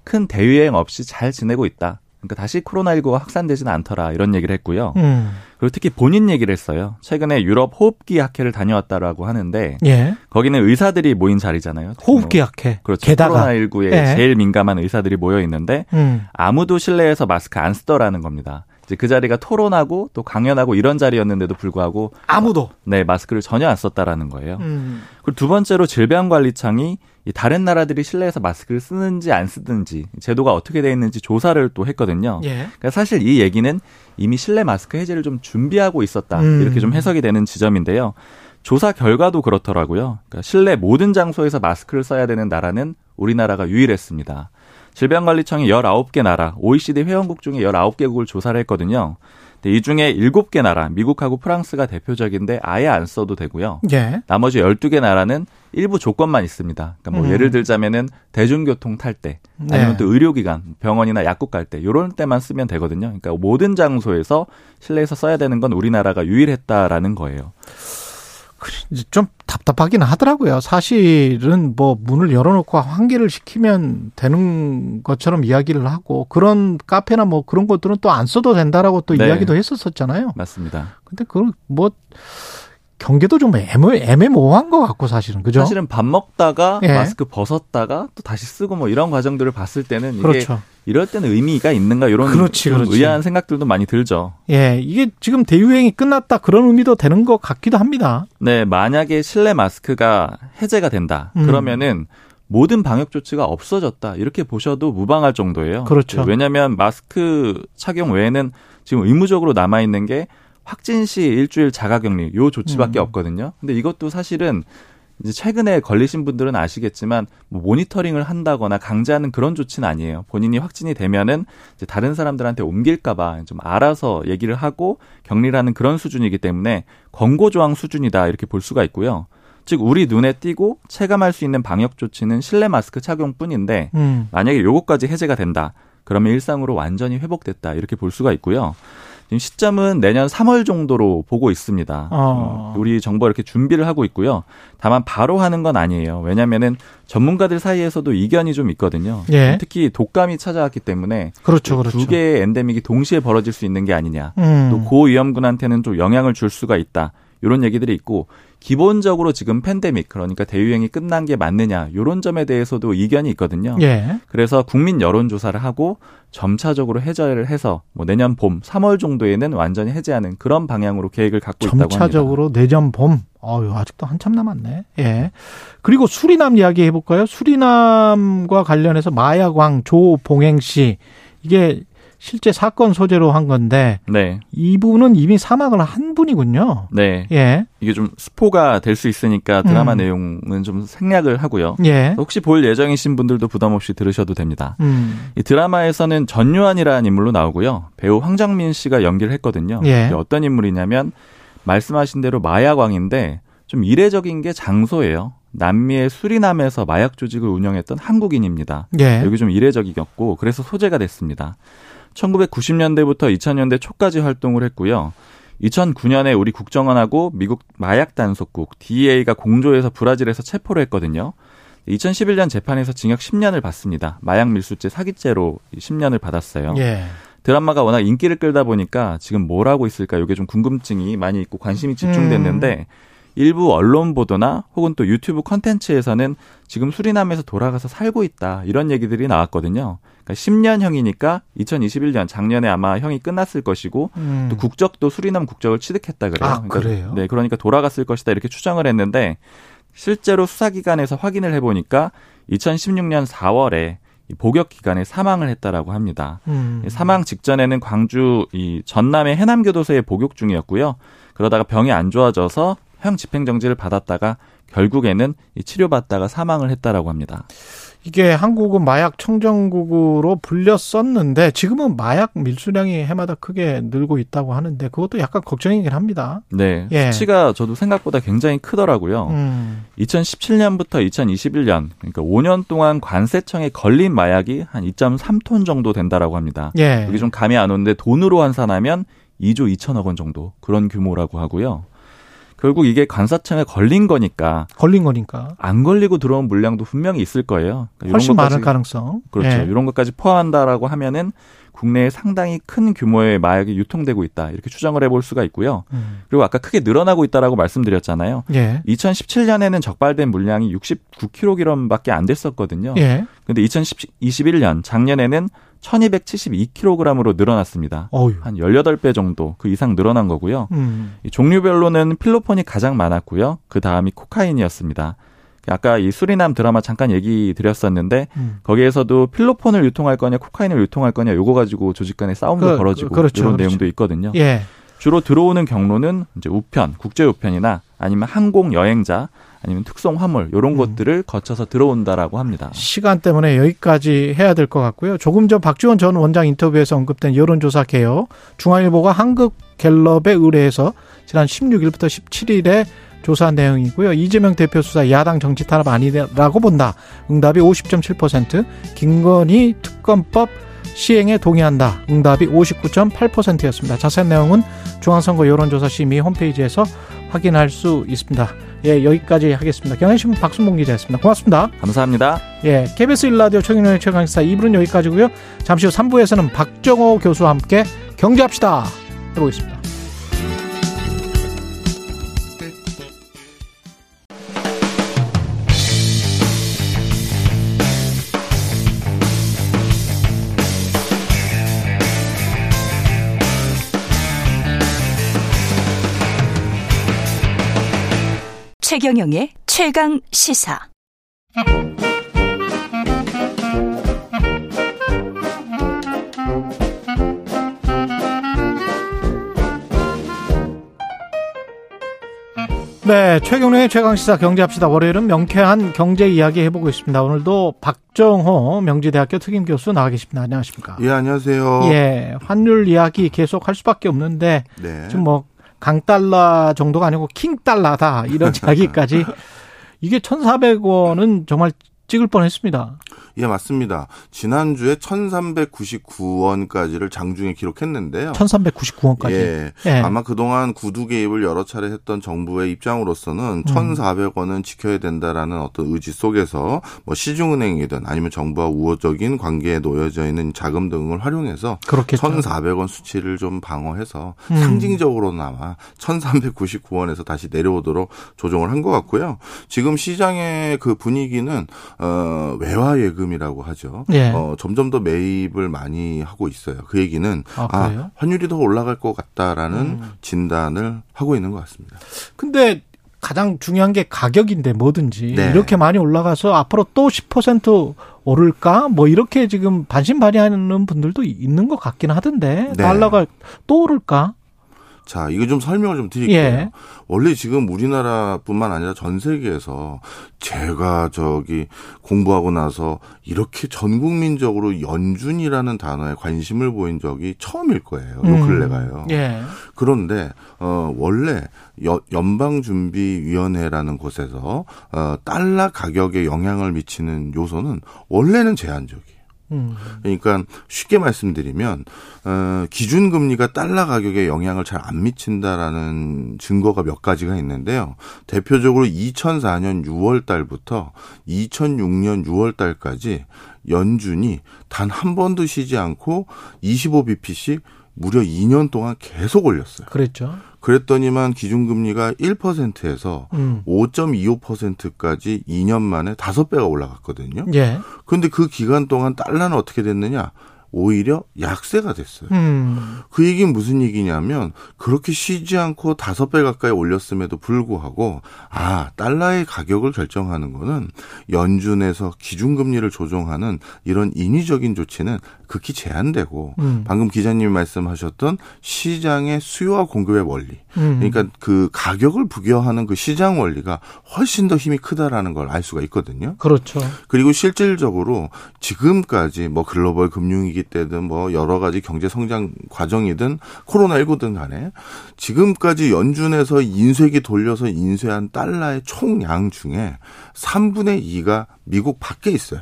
큰 대유행 없이 잘 지내고 있다. 그러니까 다시 코로나19가 확산되지는 않더라 이런 얘기를 했고요. 음. 그리고 특히 본인 얘기를 했어요. 최근에 유럽 호흡기 학회를 다녀왔다라고 하는데 예. 거기는 의사들이 모인 자리잖아요. 호흡기 학회. 그렇죠. 게다가. 코로나19에 예. 제일 민감한 의사들이 모여 있는데 음. 아무도 실내에서 마스크 안 쓰더라는 겁니다. 이제 그 자리가 토론하고 또 강연하고 이런 자리였는데도 불구하고 아무도 네 마스크를 전혀 안 썼다라는 거예요. 음. 그리고 두 번째로 질병관리청이 이 다른 나라들이 실내에서 마스크를 쓰는지 안 쓰든지 제도가 어떻게 돼 있는지 조사를 또 했거든요. 예. 그러니까 사실 이 얘기는 이미 실내 마스크 해제를 좀 준비하고 있었다 음. 이렇게 좀 해석이 되는 지점인데요. 조사 결과도 그렇더라고요. 그러니까 실내 모든 장소에서 마스크를 써야 되는 나라는 우리나라가 유일했습니다. 질병관리청이 19개 나라, OECD 회원국 중에 19개국을 조사를 했거든요. 이 중에 7개 나라, 미국하고 프랑스가 대표적인데 아예 안 써도 되고요. 예. 나머지 12개 나라는 일부 조건만 있습니다. 그러니까 뭐 음. 예를 들자면은 대중교통 탈 때, 아니면 네. 또 의료기관, 병원이나 약국 갈 때, 요런 때만 쓰면 되거든요. 그러니까 모든 장소에서 실내에서 써야 되는 건 우리나라가 유일했다라는 거예요. 좀 답답하긴 하더라고요. 사실은 뭐 문을 열어놓고 환기를 시키면 되는 것처럼 이야기를 하고 그런 카페나 뭐 그런 것들은 또 안 써도 된다라고 또 네. 이야기도 했었었잖아요. 맞습니다. 근데 그걸 뭐 경계도 좀 애매, 애매 모호한 것 같고 사실은 그죠? 사실은 밥 먹다가 예. 마스크 벗었다가 또 다시 쓰고 뭐 이런 과정들을 봤을 때는 이게 그렇죠. 이럴 때는 의미가 있는가 이런 그렇지, 그렇지. 의아한 생각들도 많이 들죠. 예, 이게 지금 대유행이 끝났다 그런 의미도 되는 것 같기도 합니다. 네, 만약에 실내 마스크가 해제가 된다 음. 그러면은 모든 방역 조치가 없어졌다 이렇게 보셔도 무방할 정도예요. 그렇죠. 왜냐하면 마스크 착용 외에는 지금 의무적으로 남아 있는 게 확진 시 일주일 자가격리 요 조치밖에 음. 없거든요. 근데 이것도 사실은 이제 최근에 걸리신 분들은 아시겠지만 뭐 모니터링을 한다거나 강제하는 그런 조치는 아니에요. 본인이 확진이 되면은 이제 다른 사람들한테 옮길까봐 좀 알아서 얘기를 하고 격리를 하는 그런 수준이기 때문에 권고 조항 수준이다 이렇게 볼 수가 있고요. 즉 우리 눈에 띄고 체감할 수 있는 방역 조치는 실내 마스크 착용뿐인데 음. 만약에 요것까지 해제가 된다. 그러면 일상으로 완전히 회복됐다 이렇게 볼 수가 있고요. 지금 시점은 내년 3월 정도로 보고 있습니다. 어. 우리 정부 이렇게 준비를 하고 있고요. 다만 바로 하는 건 아니에요. 왜냐면은 전문가들 사이에서도 이견이 좀 있거든요. 예. 특히 독감이 찾아왔기 때문에 그렇죠, 그렇죠. 두 개의 엔데믹이 동시에 벌어질 수 있는 게 아니냐. 음. 또 고위험군한테는 좀 영향을 줄 수가 있다. 이런 얘기들이 있고 기본적으로 지금 팬데믹 그러니까 대유행이 끝난 게 맞느냐 이런 점에 대해서도 이견이 있거든요. 예. 그래서 국민 여론 조사를 하고 점차적으로 해제를 해서 뭐 내년 봄 3월 정도에는 완전히 해제하는 그런 방향으로 계획을 갖고 있다고 합니다. 점차적으로 내년 봄. 어유 아직도 한참 남았네. 예. 그리고 수리남 이야기 해볼까요? 수리남과 관련해서 마야광 조봉행 씨 이게 실제 사건 소재로 한 건데 네. 이분은 이미 사망을 한 분이군요. 네. 예. 이게 좀 스포가 될 수 있으니까 드라마 음. 내용은 좀 생략을 하고요. 예. 혹시 볼 예정이신 분들도 부담 없이 들으셔도 됩니다. 음. 이 드라마에서는 전유한이라는 인물로 나오고요. 배우 황정민 씨가 연기를 했거든요. 예. 어떤 인물이냐면 말씀하신 대로 마약왕인데 좀 이례적인 게 장소예요. 남미의 수리남에서 마약 조직을 운영했던 한국인입니다. 예. 여기 좀 이례적이었고 그래서 소재가 됐습니다. 1990년대부터 2000년대 초까지 활동을 했고요. 2009년에 우리 국정원하고 미국 마약 단속국 DEA가 공조해서 브라질에서 체포를 했거든요. 2011년 재판에서 징역 10년을 받습니다. 마약 밀수죄 사기죄로 10년을 받았어요. 예. 드라마가 워낙 인기를 끌다 보니까 지금 뭘 하고 있을까 이게 좀 궁금증이 많이 있고 관심이 집중됐는데 음. 일부 언론 보도나 혹은 또 유튜브 컨텐츠에서는 지금 수리남에서 돌아가서 살고 있다 이런 얘기들이 나왔거든요. 그러니까 10년형이니까 2021년 작년에 아마 형이 끝났을 것이고 음. 또 국적도 수리남 국적을 취득했다 그래요. 아, 그러니까, 그래요? 네, 그러니까 돌아갔을 것이다 이렇게 추정을 했는데 실제로 수사기관에서 확인을 해보니까 2016년 4월에 복역 기간에 사망을 했다라고 합니다. 음. 사망 직전에는 광주 이 전남의 해남교도소에 복역 중이었고요. 그러다가 병이 안 좋아져서 형 집행정지를 받았다가 결국에는 치료받다가 사망을 했다라고 합니다. 이게 한국은 마약 청정국으로 불렸었는데 지금은 마약 밀수량이 해마다 크게 늘고 있다고 하는데 그것도 약간 걱정이긴 합니다. 네. 예. 수치가 저도 생각보다 굉장히 크더라고요. 음. 2017년부터 2021년 그러니까 5년 동안 관세청에 걸린 마약이 한 2.3톤 정도 된다라고 합니다. 예. 여기 좀 감이 안 오는데 돈으로 환산하면 2조 2천억 원 정도 그런 규모라고 하고요. 결국 이게 관사청에 걸린 거니까 걸린 거니까 안 걸리고 들어온 물량도 분명히 있을 거예요. 그러니까 훨씬 많을 가능성. 그렇죠. 예. 이런 것까지 포함한다라고 하면은 국내에 상당히 큰 규모의 마약이 유통되고 있다 이렇게 추정을 해볼 수가 있고요. 음. 그리고 아까 크게 늘어나고 있다라고 말씀드렸잖아요. 예. 2017년에는 적발된 물량이 69kg밖에 안 됐었거든요. 예. 근데 2021년 작년에는 1272kg으로 늘어났습니다. 어휴. 한 18배 정도 그 이상 늘어난 거고요. 음. 종류별로는 필로폰이 가장 많았고요. 그 다음이 코카인이었습니다. 아까 이 수리남 드라마 잠깐 얘기 드렸었는데 음. 거기에서도 필로폰을 유통할 거냐 코카인을 유통할 거냐 요거 가지고 조직 간의 싸움도 그, 벌어지고 그렇죠, 이런 그렇죠. 내용도 있거든요. 예. 주로 들어오는 경로는 이제 우편, 국제 우편이나 아니면 항공 여행자 아니면 특송 화물 이런 음. 것들을 거쳐서 들어온다라고 합니다. 시간 때문에 여기까지 해야 될 것 같고요. 조금 전 박지원 전 원장 인터뷰에서 언급된 여론조사 개요. 중앙일보가 한국 갤럽에 의뢰해서 지난 16일부터 17일에 조사 내용이고요. 이재명 대표 수사 야당 정치 탄압 아니라고 본다. 응답이 50.7%, 김건희 특검법 시행에 동의한다. 응답이 59.8%였습니다. 자세한 내용은 중앙선거 여론조사 심의 홈페이지에서 확인할 수 있습니다. 예, 여기까지 하겠습니다. 경향신문 박순봉 기자였습니다. 고맙습니다. 감사합니다. 예, KBS 일라디오 최경영의 최강시사 2부는 여기까지고요. 잠시 후 3부에서는 박정호 교수와 함께 경제합시다. 해보겠습니다. 최경영의 최강 시사. 네, 최경영의 최강시사 경제합시다. 월요일은 명쾌한 경제 이야기 해보고 있습니다. 오늘도 박정호 명지대학교 특임교수 나와 계십니다. 안녕하십니까? 예, 안녕하세요. 예, 환율 이야기 계속 할 수밖에 없는데 네. 지금 뭐 강달러 정도가 아니고 킹달러다 이런 이야기까지 이게 1,400원은 정말 찍을 뻔했습니다. 예, 맞습니다. 지난주에 1399원까지를 장중에 기록했는데요. 1399원까지. 예. 예. 아마 그동안 구두 개입을 여러 차례 했던 정부의 입장으로서는 음. 1,400원은 지켜야 된다라는 어떤 의지 속에서 뭐 시중은행이든 아니면 정부와 우호적인 관계에 놓여져 있는 자금 등을 활용해서 그렇겠죠. 1,400원 수치를 좀 방어해서 음. 상징적으로나마 1,399원에서 다시 내려오도록 조정을 한 것 같고요. 지금 시장의 그 분위기는 어 외화 예금 지금이라고 하죠. 예. 어, 점점 더 매입을 많이 하고 있어요. 그 얘기는 아, 아 환율이 더 올라갈 것 같다라는 음. 진단을 하고 있는 것 같습니다. 근데 가장 중요한 게 가격인데 뭐든지 네. 이렇게 많이 올라가서 앞으로 또 10% 오를까? 뭐 이렇게 지금 반신반의하는 분들도 있는 것 같긴 하던데 네. 달러가 또 오를까? 자, 이거 좀 설명을 좀 드릴게요. 예. 원래 지금 우리나라뿐만 아니라 전 세계에서 제가 저기 공부하고 나서 이렇게 전 국민적으로 연준이라는 단어에 관심을 보인 적이 처음일 거예요. 요 음. 근래가요. 예. 그런데 어 원래 연방준비위원회라는 곳에서 어 달러 가격에 영향을 미치는 요소는 원래는 제한적이에요. 음. 그러니까 쉽게 말씀드리면 어, 기준 금리가 달러 가격에 영향을 잘 안 미친다라는 증거가 몇 가지가 있는데요. 대표적으로 2004년 6월 달부터 2006년 6월 달까지 연준이 단 한 번도 쉬지 않고 25bp씩 무려 2년 동안 계속 올렸어요. 그랬죠. 그랬더니만 기준금리가 1%에서 음. 5.25%까지 2년 만에 5배가 올라갔거든요. 예. 근데 그 기간 동안 달러는 어떻게 됐느냐? 오히려 약세가 됐어요. 음. 그 얘기는 무슨 얘기냐면 그렇게 쉬지 않고 다섯 배 가까이 올렸음에도 불구하고 아 달러의 가격을 결정하는 거는 연준에서 기준금리를 조정하는 이런 인위적인 조치는 극히 제한되고 음. 방금 기자님이 말씀하셨던 시장의 수요와 공급의 원리 음. 그러니까 그 가격을 부여하는 그 시장 원리가 훨씬 더 힘이 크다라는 걸 알 수가 있거든요. 그렇죠. 그리고 실질적으로 지금까지 뭐 글로벌 금융위기 위기 때든 뭐 여러 가지 경제 성장 과정이든 코로나19든 간에 지금까지 연준에서 인쇄기 돌려서 인쇄한 달러의 총량 중에 3분의 2가 미국 밖에 있어요.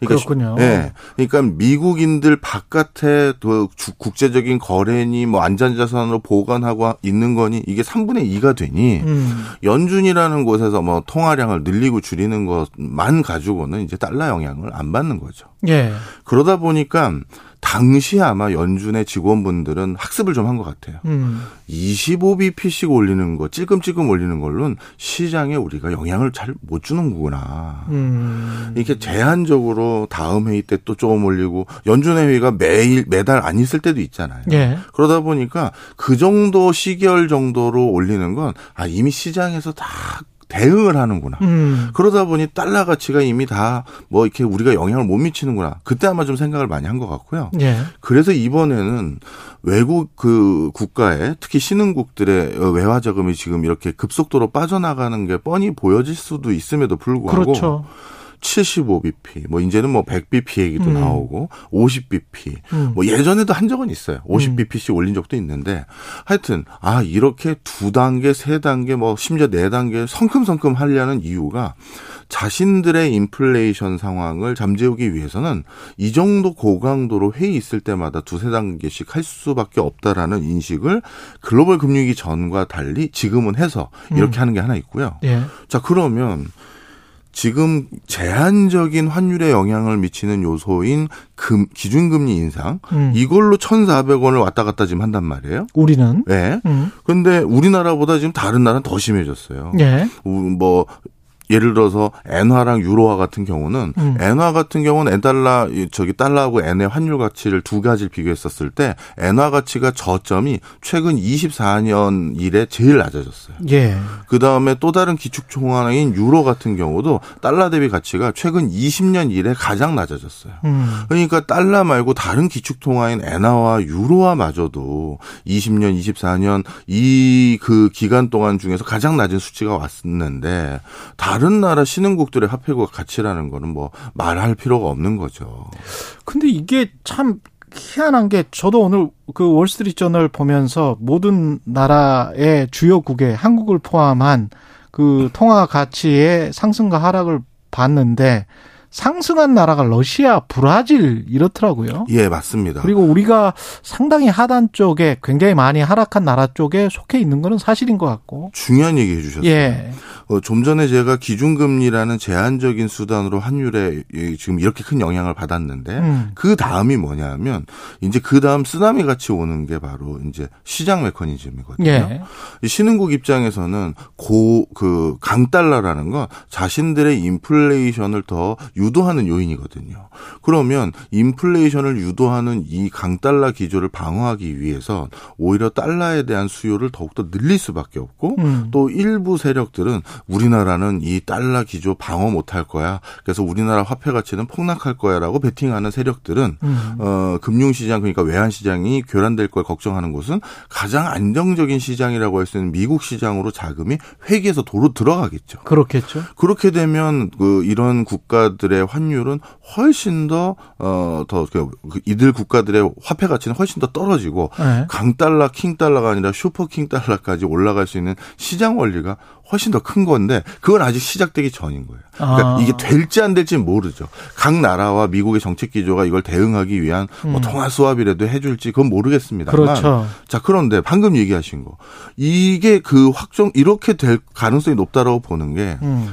그러니까 그렇군요. 예. 그러니까 미국인들 바깥에 또 국제적인 거래니 뭐 안전자산으로 보관하고 있는 거니 이게 3분의 2가 되니 음. 연준이라는 곳에서 뭐 통화량을 늘리고 줄이는 것만 가지고는 이제 달러 영향을 안 받는 거죠. 예. 그러다 보니까 당시 아마 연준의 직원분들은 학습을 좀 한 것 같아요. 음. 25bp씩 올리는 거, 찔끔찔끔 올리는 걸로는 시장에 우리가 영향을 잘 못 주는 거구나. 음. 이렇게 제한적으로 다음 회의 때 또 조금 올리고 연준의 회의가 매일 매달 안 있을 때도 있잖아요. 예. 그러다 보니까 그 정도 시결 정도로 올리는 건 아, 이미 시장에서 다 대응을 하는구나. 음. 그러다 보니 달러 가치가 이미 다 뭐 이렇게 우리가 영향을 못 미치는구나. 그때 아마 좀 생각을 많이 한 것 같고요. 예. 그래서 이번에는 외국 그 국가에 특히 신흥국들의 외화 자금이 지금 이렇게 급속도로 빠져나가는 게 뻔히 보여질 수도 있음에도 불구하고 그렇죠. 75bp, 뭐 이제는 뭐 100bp 얘기도 음. 나오고 50bp, 음. 뭐 예전에도 한 적은 있어요. 50bp씩 음. 올린 적도 있는데 하여튼 아 이렇게 두 단계, 세 단계, 뭐 심지어 네 단계 성큼성큼 하려는 이유가 자신들의 인플레이션 상황을 잠재우기 위해서는 이 정도 고강도로 회의 있을 때마다 두세 단계씩 할 수밖에 없다라는 인식을 글로벌 금융위기 전과 달리 지금은 해서 이렇게 음. 하는 게 하나 있고요. 예. 자 그러면 지금 제한적인 환율에 영향을 미치는 요소인 금, 기준금리 인상 음. 이걸로 1,400원을 왔다 갔다 지금 한단 말이에요. 우리는 네. 음. 근데 우리나라보다 지금 다른 나라는 더 심해졌어요. 예. 뭐 예를 들어서 엔화랑 유로화 같은 경우는 음. 엔화 같은 경우는 엔달러 저기 달러하고 엔의 환율 가치를 두 가지를 비교했었을 때 엔화 가치가 저점이 최근 24년 이래 제일 낮아졌어요. 예. 그다음에 또 다른 기축 통 화인 유로 같은 경우도 달러 대비 가치가 최근 20년 이래 가장 낮아졌어요. 음. 그러니까 달러 말고 다른 기축 통화인 엔화와 유로화마저도 20년, 24년 이 그 기간 동안 중에서 가장 낮은 수치가 왔었는데 다 다른 나라 신흥국들의 화폐과 가치라는 거는 뭐 말할 필요가 없는 거죠. 근데 이게 참 희한한 게 저도 오늘 그 월스트리트 저널 보면서 모든 나라의 주요국에 한국을 포함한 그 통화 가치의 상승과 하락을 봤는데 상승한 나라가 러시아, 브라질 이렇더라고요. 예, 맞습니다. 그리고 우리가 상당히 하단 쪽에 굉장히 많이 하락한 나라 쪽에 속해 있는 거는 사실인 것 같고. 중요한 얘기 해주셨어요. 예. 어, 좀 전에 제가 기준금리라는 제한적인 수단으로 환율에 지금 이렇게 큰 영향을 받았는데 음. 그 다음이 뭐냐면 이제 그 다음 쓰나미 같이 오는 게 바로 이제 시장 메커니즘이거든요. 예. 신흥국 입장에서는 고 그 강달러라는 건 자신들의 인플레이션을 더 유도하는 요인이거든요. 그러면 인플레이션을 유도하는 이 강달러 기조를 방어하기 위해서 오히려 달러에 대한 수요를 더욱더 늘릴 수밖에 없고 음. 또 일부 세력들은 우리나라는 이 달러 기조 방어 못할 거야. 그래서 우리나라 화폐 가치는 폭락할 거야라고 베팅하는 세력들은 음. 어 금융 시장 그러니까 외환 시장이 교란될 걸 걱정하는 곳은 가장 안정적인 시장이라고 할 수 있는 미국 시장으로 자금이 회계에서 도로 들어가겠죠. 그렇겠죠. 그렇게 되면 그 이런 국가들 의 환율은 훨씬 더 어 더 그 이들 국가들의 화폐 가치는 훨씬 더 떨어지고 네. 강달러, 킹달러가 아니라 슈퍼 킹달러까지 올라갈 수 있는 시장 원리가 훨씬 더 큰 건데 그건 아직 시작되기 전인 거예요. 그러니까 아. 이게 될지 안 될지 모르죠. 각 나라와 미국의 정책 기조가 이걸 대응하기 위한 뭐 음. 뭐 통화 수합이라도 해줄지 그건 모르겠습니다만. 그렇죠. 자 그런데 방금 얘기하신 거 이게 그 확정 이렇게 될 가능성이 높다라고 보는 게. 음.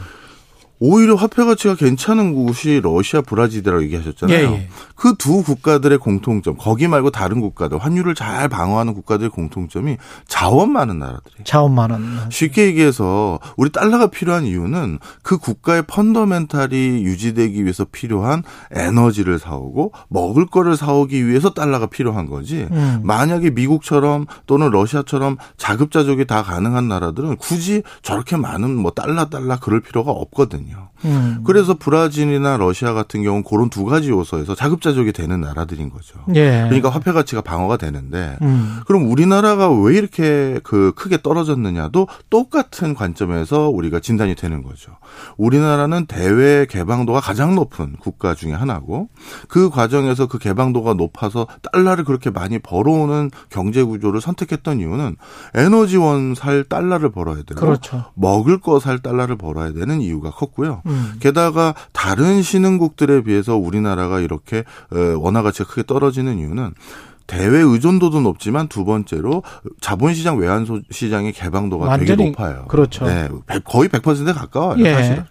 오히려 화폐 가치가 괜찮은 곳이 러시아, 브라질이라고 얘기하셨잖아요. 예, 예. 그두 국가들의 공통점, 거기 말고 다른 국가들, 환율을 잘 방어하는 국가들의 공통점이 자원 많은 나라들이. 자원 많은. 쉽게 얘기해서 우리 달러가 필요한 이유는 그 국가의 펀더멘탈이 유지되기 위해서 필요한 에너지를 사오고 먹을 거를 사오기 위해서 달러가 필요한 거지. 음. 만약에 미국처럼 또는 러시아처럼 자급자족이 다 가능한 나라들은 굳이 저렇게 많은 뭐 달러 달러 그럴 필요가 없거든요. 있거든요. 음. 그래서 브라질이나 러시아 같은 경우는 그런 두 가지 요소에서 자급자족이 되는 나라들인 거죠. 예. 그러니까 화폐 가치가 방어가 되는데 음. 그럼 우리나라가 왜 이렇게 그 크게 떨어졌느냐도 똑같은 관점에서 우리가 진단이 되는 거죠. 우리나라는 대외 개방도가 가장 높은 국가 중에 하나고 그 과정에서 그 개방도가 높아서 달러를 그렇게 많이 벌어오는 경제 구조를 선택했던 이유는 에너지원 살 달러를 벌어야 되고 그렇죠. 먹을 거 살 달러를 벌어야 되는 이유가 컸고 낮고요. 음. 게다가 다른 신흥국들에 비해서 우리나라가 이렇게 어, 원화 가치가 크게 떨어지는 이유는 대외 의존도도 높지만 두 번째로 자본시장 외환 시장의 개방도가 되게 높아요. 그렇죠. 네, 거의 100%에 가까워요. 예. 사실은.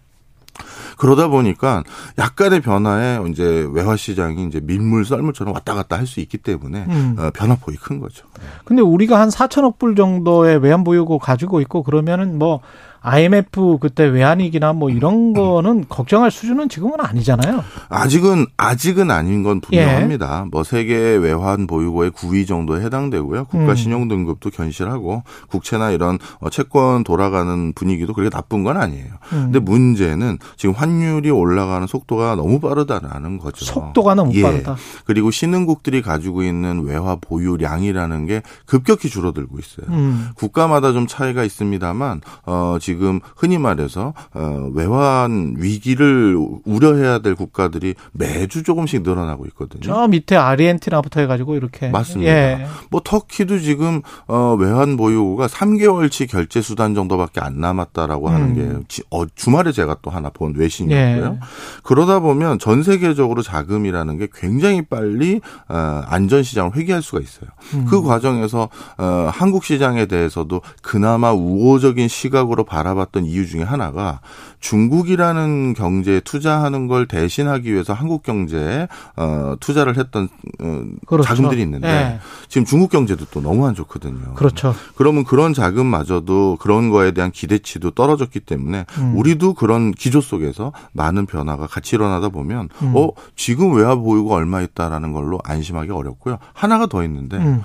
그러다 보니까 약간의 변화에 이제 외화 시장이 이제 민물 썰물처럼 왔다 갔다 할 수 있기 때문에 음. 어, 변화폭이 큰 거죠. 근데 우리가 한 4천억 불 정도의 외환 보유고 가지고 있고 그러면은 뭐 IMF 그때 외환위기나 뭐 이런 거는 걱정할 수준은 지금은 아니잖아요. 아직은 아직은 아닌 건 분명합니다. 예. 뭐 세계 외환 보유고의 9위 정도에 해당되고요. 국가 음. 신용 등급도 견실하고 국채나 이런 어, 채권 돌아가는 분위기도 그렇게 나쁜 건 아니에요. 음. 근데 문제는 지금 환율이 올라가는 속도가 너무 빠르다라는 거죠. 속도가 너무 예. 빠르다. 그리고 신흥국들이 가지고 있는 외화 보유량이라는 게 급격히 줄어들고 있어요. 음. 국가마다 좀 차이가 있습니다만 어 지금 지금 흔히 말해서 어, 외환 위기를 우려해야 될 국가들이 매주 조금씩 늘어나고 있거든요. 저 밑에 아르헨티나부터 해가지고 이렇게 맞습니다. 예. 뭐 터키도 지금 어, 외환 보유고가 3개월치 결제 수단 정도밖에 안 남았다라고 음. 하는 게 지, 어, 주말에 제가 또 하나 본 외신이었고요. 예. 그러다 보면 전 세계적으로 자금이라는 게 굉장히 빨리 어, 안전 시장을 회귀할 수가 있어요. 음. 그 과정에서 어, 한국 시장에 대해서도 그나마 우호적인 시각으로 바라 봤던 이유 중에 하나가 중국이라는 경제에 투자하는 걸 대신하기 위해서 한국 경제에 어, 투자를 했던 어, 그렇죠. 자금들이 있는데 네. 지금 중국 경제도 또 너무 안 좋거든요. 그렇죠. 그러면 그런 자금마저도 그런 거에 대한 기대치도 떨어졌기 때문에 음. 우리도 그런 기조 속에서 많은 변화가 같이 일어나다 보면 음. 어 지금 외화 보유가 얼마 있다라는 걸로 안심하기 어렵고요. 하나가 더 있는데. 음.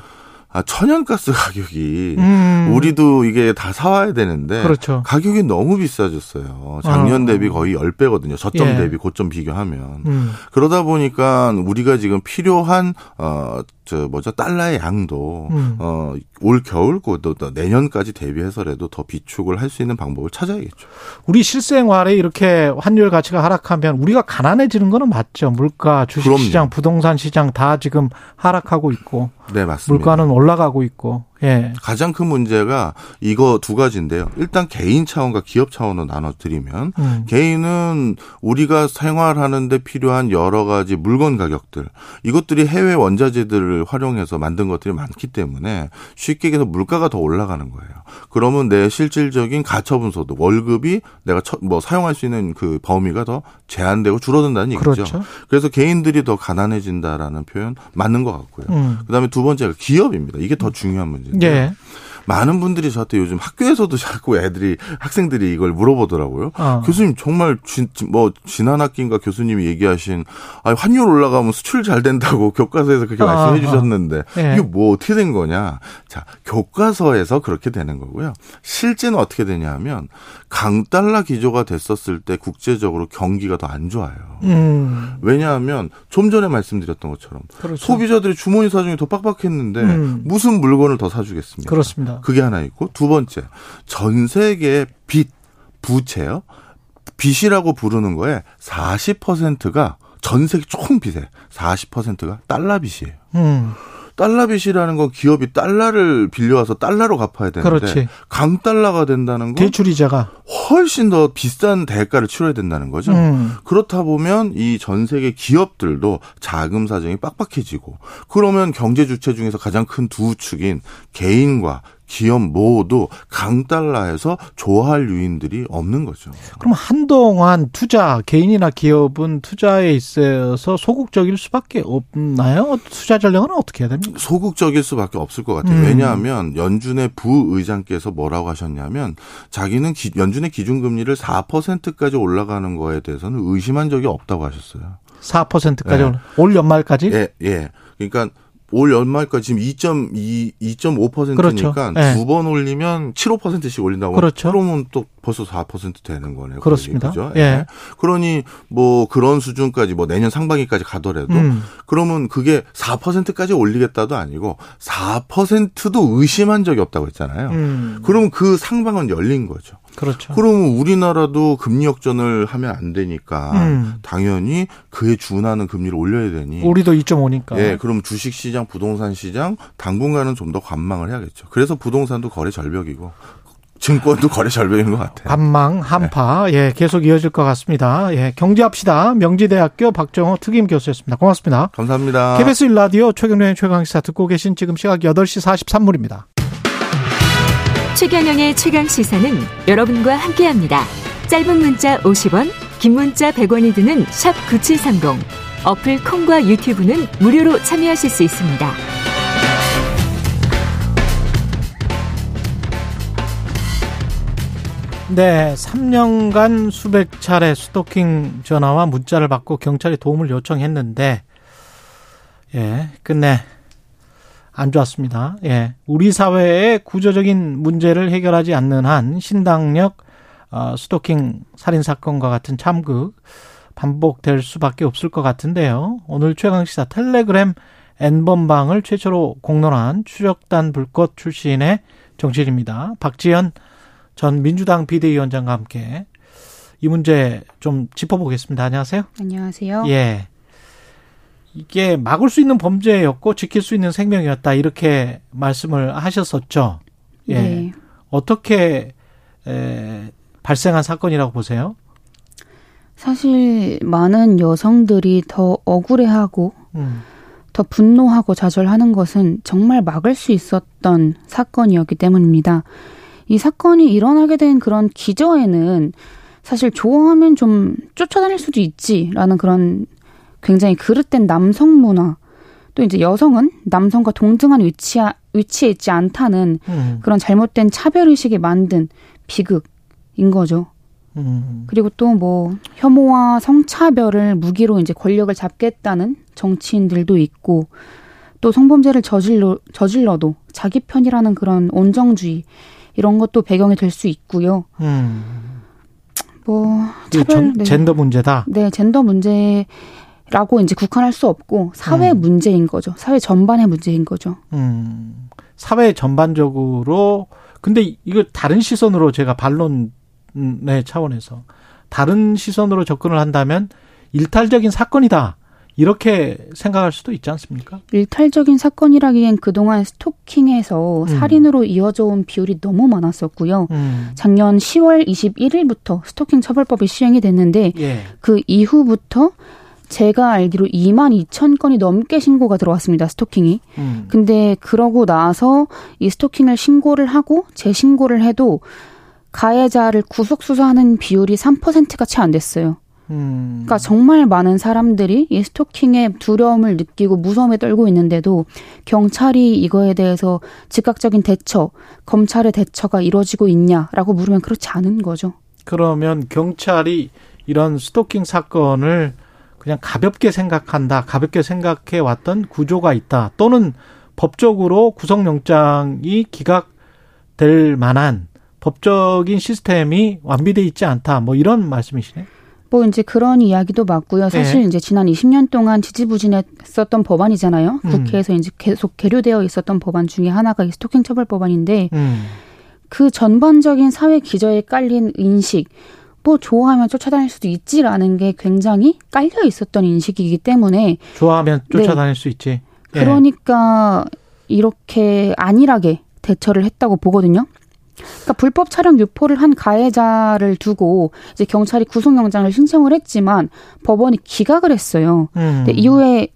아, 천연가스 가격이 음. 우리도 이게 다 사와야 되는데 그렇죠. 가격이 너무 비싸졌어요. 작년 어. 대비 거의 10배거든요. 저점 예. 대비 고점 비교하면. 음. 그러다 보니까 우리가 지금 필요한 어 저 뭐죠 달러의 양도 음. 어올 겨울 또 내년까지 대비해서라도 더 비축을 할 수 있는 방법을 찾아야겠죠. 우리 실생활에 이렇게 환율 가치가 하락하면 우리가 가난해지는 거는 맞죠. 물가, 주식 시장, 부동산 시장 다 지금 하락하고 있고. 네 맞습니다. 물가는 올라가고 있고. 예. 가장 큰 문제가 이거 두 가지인데요. 일단 개인 차원과 기업 차원으로 나눠드리면 음. 개인은 우리가 생활하는데 필요한 여러 가지 물건 가격들 이것들이 해외 원자재들을 활용해서 만든 것들이 많기 때문에 쉽게 얘기해서 물가가 더 올라가는 거예요. 그러면 내 실질적인 가처분 소득 월급이 내가 뭐 사용할 수 있는 그 범위가 더 제한되고 줄어든다는 얘기죠. 그렇죠. 그래서 개인들이 더 가난해진다라는 표현 맞는 것 같고요. 음. 그다음에 두 번째가 기업입니다. 이게 더 중요한 문제. 있는데 예. 많은 분들이 저한테 요즘 학교에서도 자꾸 애들이 학생들이 이걸 물어보더라고요. 어. 교수님 정말 지, 뭐 지난 학기인가 교수님이 얘기하신 아 환율 올라가면 수출 잘 된다고 교과서에서 그렇게 어. 말씀해 주셨는데 네. 이게 뭐 어떻게 된 거냐? 자 교과서에서 그렇게 되는 거고요. 실제는 어떻게 되냐면 강달러 기조가 됐었을 때 국제적으로 경기가 더 안 좋아요. 음. 왜냐하면 좀 전에 말씀드렸던 것처럼 그렇죠. 소비자들이 주머니 사정이 더 빡빡했는데 음. 무슨 물건을 더 사주겠습니까? 그렇습니다. 그게 하나 있고 두 번째 전 세계 빚 부채요. 빚이라고 부르는 거에 40%가 전 세계 총 빚에 40%가 달러 빚이에요. 음. 달러 빚이라는 건 기업이 달러를 빌려와서 달러로 갚아야 되는데 그렇지. 강달러가 된다는 건 대출 이자가 훨씬 더 비싼 대가를 치러야 된다는 거죠. 음. 그렇다 보면 이 전 세계 기업들도 자금 사정이 빡빡해지고 그러면 경제 주체 중에서 가장 큰 두 축인 개인과 기업 모두 강달러에서 좋아할 유인들이 없는 거죠. 그럼 한동안 투자 개인이나 기업은 투자에 있어서 소극적일 수밖에 없나요? 투자 전략은 어떻게 해야 됩니까? 소극적일 수밖에 없을 것 같아요. 음. 왜냐하면 연준의 부의장께서 뭐라고 하셨냐면 자기는 기, 연준의 기준금리를 4%까지 올라가는 거에 대해서는 의심한 적이 없다고 하셨어요. 4%까지 네. 올 연말까지? 예, 예. 그러니까 올 연말까지 지금 2.2, 2.5%니까 그렇죠. 네. 두번 올리면 7, 5%씩 올린다고. 그렇죠. 그러면 또 벌써 4% 되는 거네요. 그렇습니다. 그죠? 예. 예. 그러니 뭐 그런 수준까지 뭐 내년 상반기까지 가더라도 음. 그러면 그게 4%까지 올리겠다도 아니고 4%도 의심한 적이 없다고 했잖아요. 음. 그러면 그 상방은 열린 거죠. 그렇죠. 그러면 우리나라도 금리 역전을 하면 안 되니까 음. 당연히 그에 준하는 금리를 올려야 되니 우리도 2.5니까. 예, 그럼 주식 시장, 부동산 시장 당분간은 좀 더 관망을 해야겠죠. 그래서 부동산도 거래 절벽이고 증권도 거래 절벽인 것 같아요. 관망 한파 네. 예 계속 이어질 것 같습니다. 예 경제합시다 명지대학교 박정호 특임 교수였습니다. 고맙습니다. 감사합니다. KBS 일라디오 최경련의 최강시사 듣고 계신 지금 시각 8시 43분입니다. 최경영의 최강 시사는 여러분과 함께합니다. 짧은 문자 50원, 긴 문자 100원이 드는 샵 9730. 어플 콩과 유튜브는 무료로 참여하실 수 있습니다. 네, 3년간 수백 차례 스토킹 전화와 문자를 받고 경찰이 도움을 요청했는데, 예, 끝내 안 좋았습니다. 예, 우리 사회의 구조적인 문제를 해결하지 않는 한 신당력 어, 스토킹 살인 사건과 같은 참극 반복될 수밖에 없을 것 같은데요. 오늘 최강 시사 텔레그램 N번방을 최초로 공론한 추적단 불꽃 출신의 정치인입니다. 박지현 전 민주당 비대위원장과 함께 이 문제 좀 짚어보겠습니다. 안녕하세요. 안녕하세요. 예. 이게 막을 수 있는 범죄였고 지킬 수 있는 생명이었다 이렇게 말씀을 하셨었죠. 예. 네. 어떻게 에, 발생한 사건이라고 보세요? 사실 많은 여성들이 더 억울해하고 음. 더 분노하고 좌절하는 것은 정말 막을 수 있었던 사건이었기 때문입니다. 이 사건이 일어나게 된 그런 기저에는 사실 좋아하면 좀 쫓아다닐 수도 있지라는 그런 굉장히 그릇된 남성 문화 또 이제 여성은 남성과 동등한 위치에 위치에 있지 않다는 음. 그런 잘못된 차별 의식에 만든 비극인 거죠. 음. 그리고 또 뭐 혐오와 성차별을 무기로 이제 권력을 잡겠다는 정치인들도 있고 또 성범죄를 저질러 저질러도 자기 편이라는 그런 온정주의 이런 것도 배경이 될 수 있고요. 음. 뭐 차별 네. 젠더 문제다. 네, 젠더 문제라고 이제 국한할 수 없고 사회 음. 문제인 거죠. 사회 전반의 문제인 거죠. 음. 사회 전반적으로 근데 이거 다른 시선으로 제가 반론의 차원에서 다른 시선으로 접근을 한다면 일탈적인 사건이다. 이렇게 생각할 수도 있지 않습니까? 일탈적인 사건이라기엔 그동안 스토킹에서 음. 살인으로 이어져 온 비율이 너무 많았었고요. 음. 작년 10월 21일부터 스토킹 처벌법이 시행이 됐는데 예. 그 이후부터 제가 알기로 2만 2천 건이 넘게 신고가 들어왔습니다. 스토킹이. 음. 근데 그러고 나서 이 스토킹을 신고를 하고 재신고를 해도 가해자를 구속 수사하는 비율이 3%가 채 안 됐어요. 음. 그러니까 정말 많은 사람들이 이 스토킹에 두려움을 느끼고 무서움에 떨고 있는데도 경찰이 이거에 대해서 즉각적인 대처, 검찰의 대처가 이루어지고 있냐라고 물으면 그렇지 않은 거죠. 그러면 경찰이 이런 스토킹 사건을 그냥 가볍게 생각한다, 가볍게 생각해 왔던 구조가 있다, 또는 법적으로 구속영장이 기각될 만한 법적인 시스템이 완비돼 있지 않다, 뭐 이런 말씀이시네. 뭐 이제 그런 이야기도 맞고요. 사실 네. 이제 지난 20년 동안 지지부진했었던 법안이잖아요. 음. 국회에서 이제 계속 계류되어 있었던 법안 중에 하나가 이 스토킹 처벌 법안인데 음. 그 전반적인 사회 기저에 깔린 인식 뭐 좋아하면 쫓아다닐 수도 있지라는 게 굉장히 깔려 있었던 인식이기 때문에 좋아하면 쫓아다닐 네. 수 있지. 예. 그러니까 이렇게 안일하게 대처를 했다고 보거든요. 그러니까 불법 촬영 유포를 한 가해자를 두고 이제 경찰이 구속영장을 신청을 했지만 법원이 기각을 했어요. 음. 근데 이후에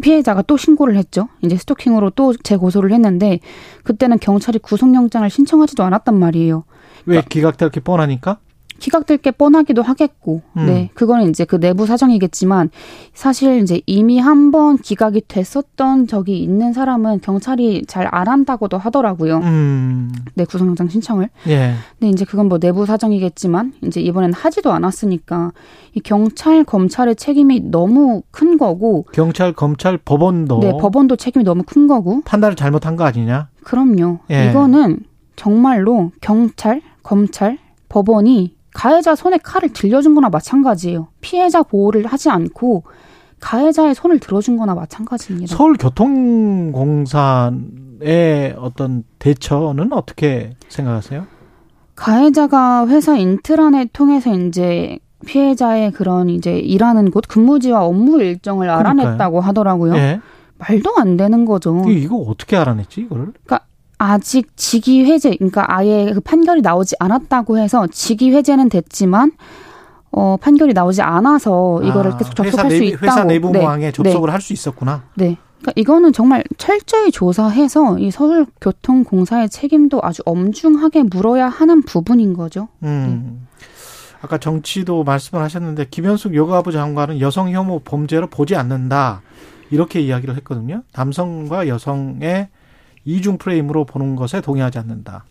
피해자가 또 신고를 했죠. 이제 스토킹으로 또 재고소를 했는데 그때는 경찰이 구속영장을 신청하지도 않았단 말이에요. 왜 그러니까 기각될 게 뻔하니까? 기각될 게 뻔하기도 하겠고, 음. 네, 그거는 이제 그 내부 사정이겠지만 사실 이제 이미 한 번 기각이 됐었던 적이 있는 사람은 경찰이 잘 안 한다고도 하더라고요. 음. 네, 구속영장 신청을. 예. 근데 이제 그건 뭐 내부 사정이겠지만 이제 이번엔 하지도 않았으니까 이 경찰 검찰의 책임이 너무 큰 거고. 경찰 검찰 법원도. 네, 법원도 책임이 너무 큰 거고. 판단을 잘못한 거 아니냐? 그럼요. 예. 이거는 정말로 경찰 검찰 법원이 가해자 손에 칼을 들려준 거나 마찬가지예요. 피해자 보호를 하지 않고 가해자의 손을 들어준 거나 마찬가지입니다. 서울교통공사의 어떤 대처는 어떻게 생각하세요? 가해자가 회사 인트라넷 통해서 이제 피해자의 그런 이제 일하는 곳 근무지와 업무 일정을 알아냈다고 하더라고요. 네. 말도 안 되는 거죠. 이거 어떻게 알아냈지 이거를? 그러니까 아직 직위 해제, 그러니까 아예 그 판결이 나오지 않았다고 해서 직위 해제는 됐지만 어, 판결이 나오지 않아서 이거를 아, 계속 접속할 수 있다고. 회사 내부망에 네. 접속을 네. 할수 있었구나. 네. 그러니까 이거는 정말 철저히 조사해서 이 서울교통공사의 책임도 아주 엄중하게 물어야 하는 부분인 거죠. 음. 네. 아까 정치도 말씀을 하셨는데 김현숙 여가부 장관은 여성 혐오 범죄로 보지 않는다 이렇게 이야기를 했거든요. 남성과 여성의 이중 프레임으로 보는 것에 동의하지 않는다.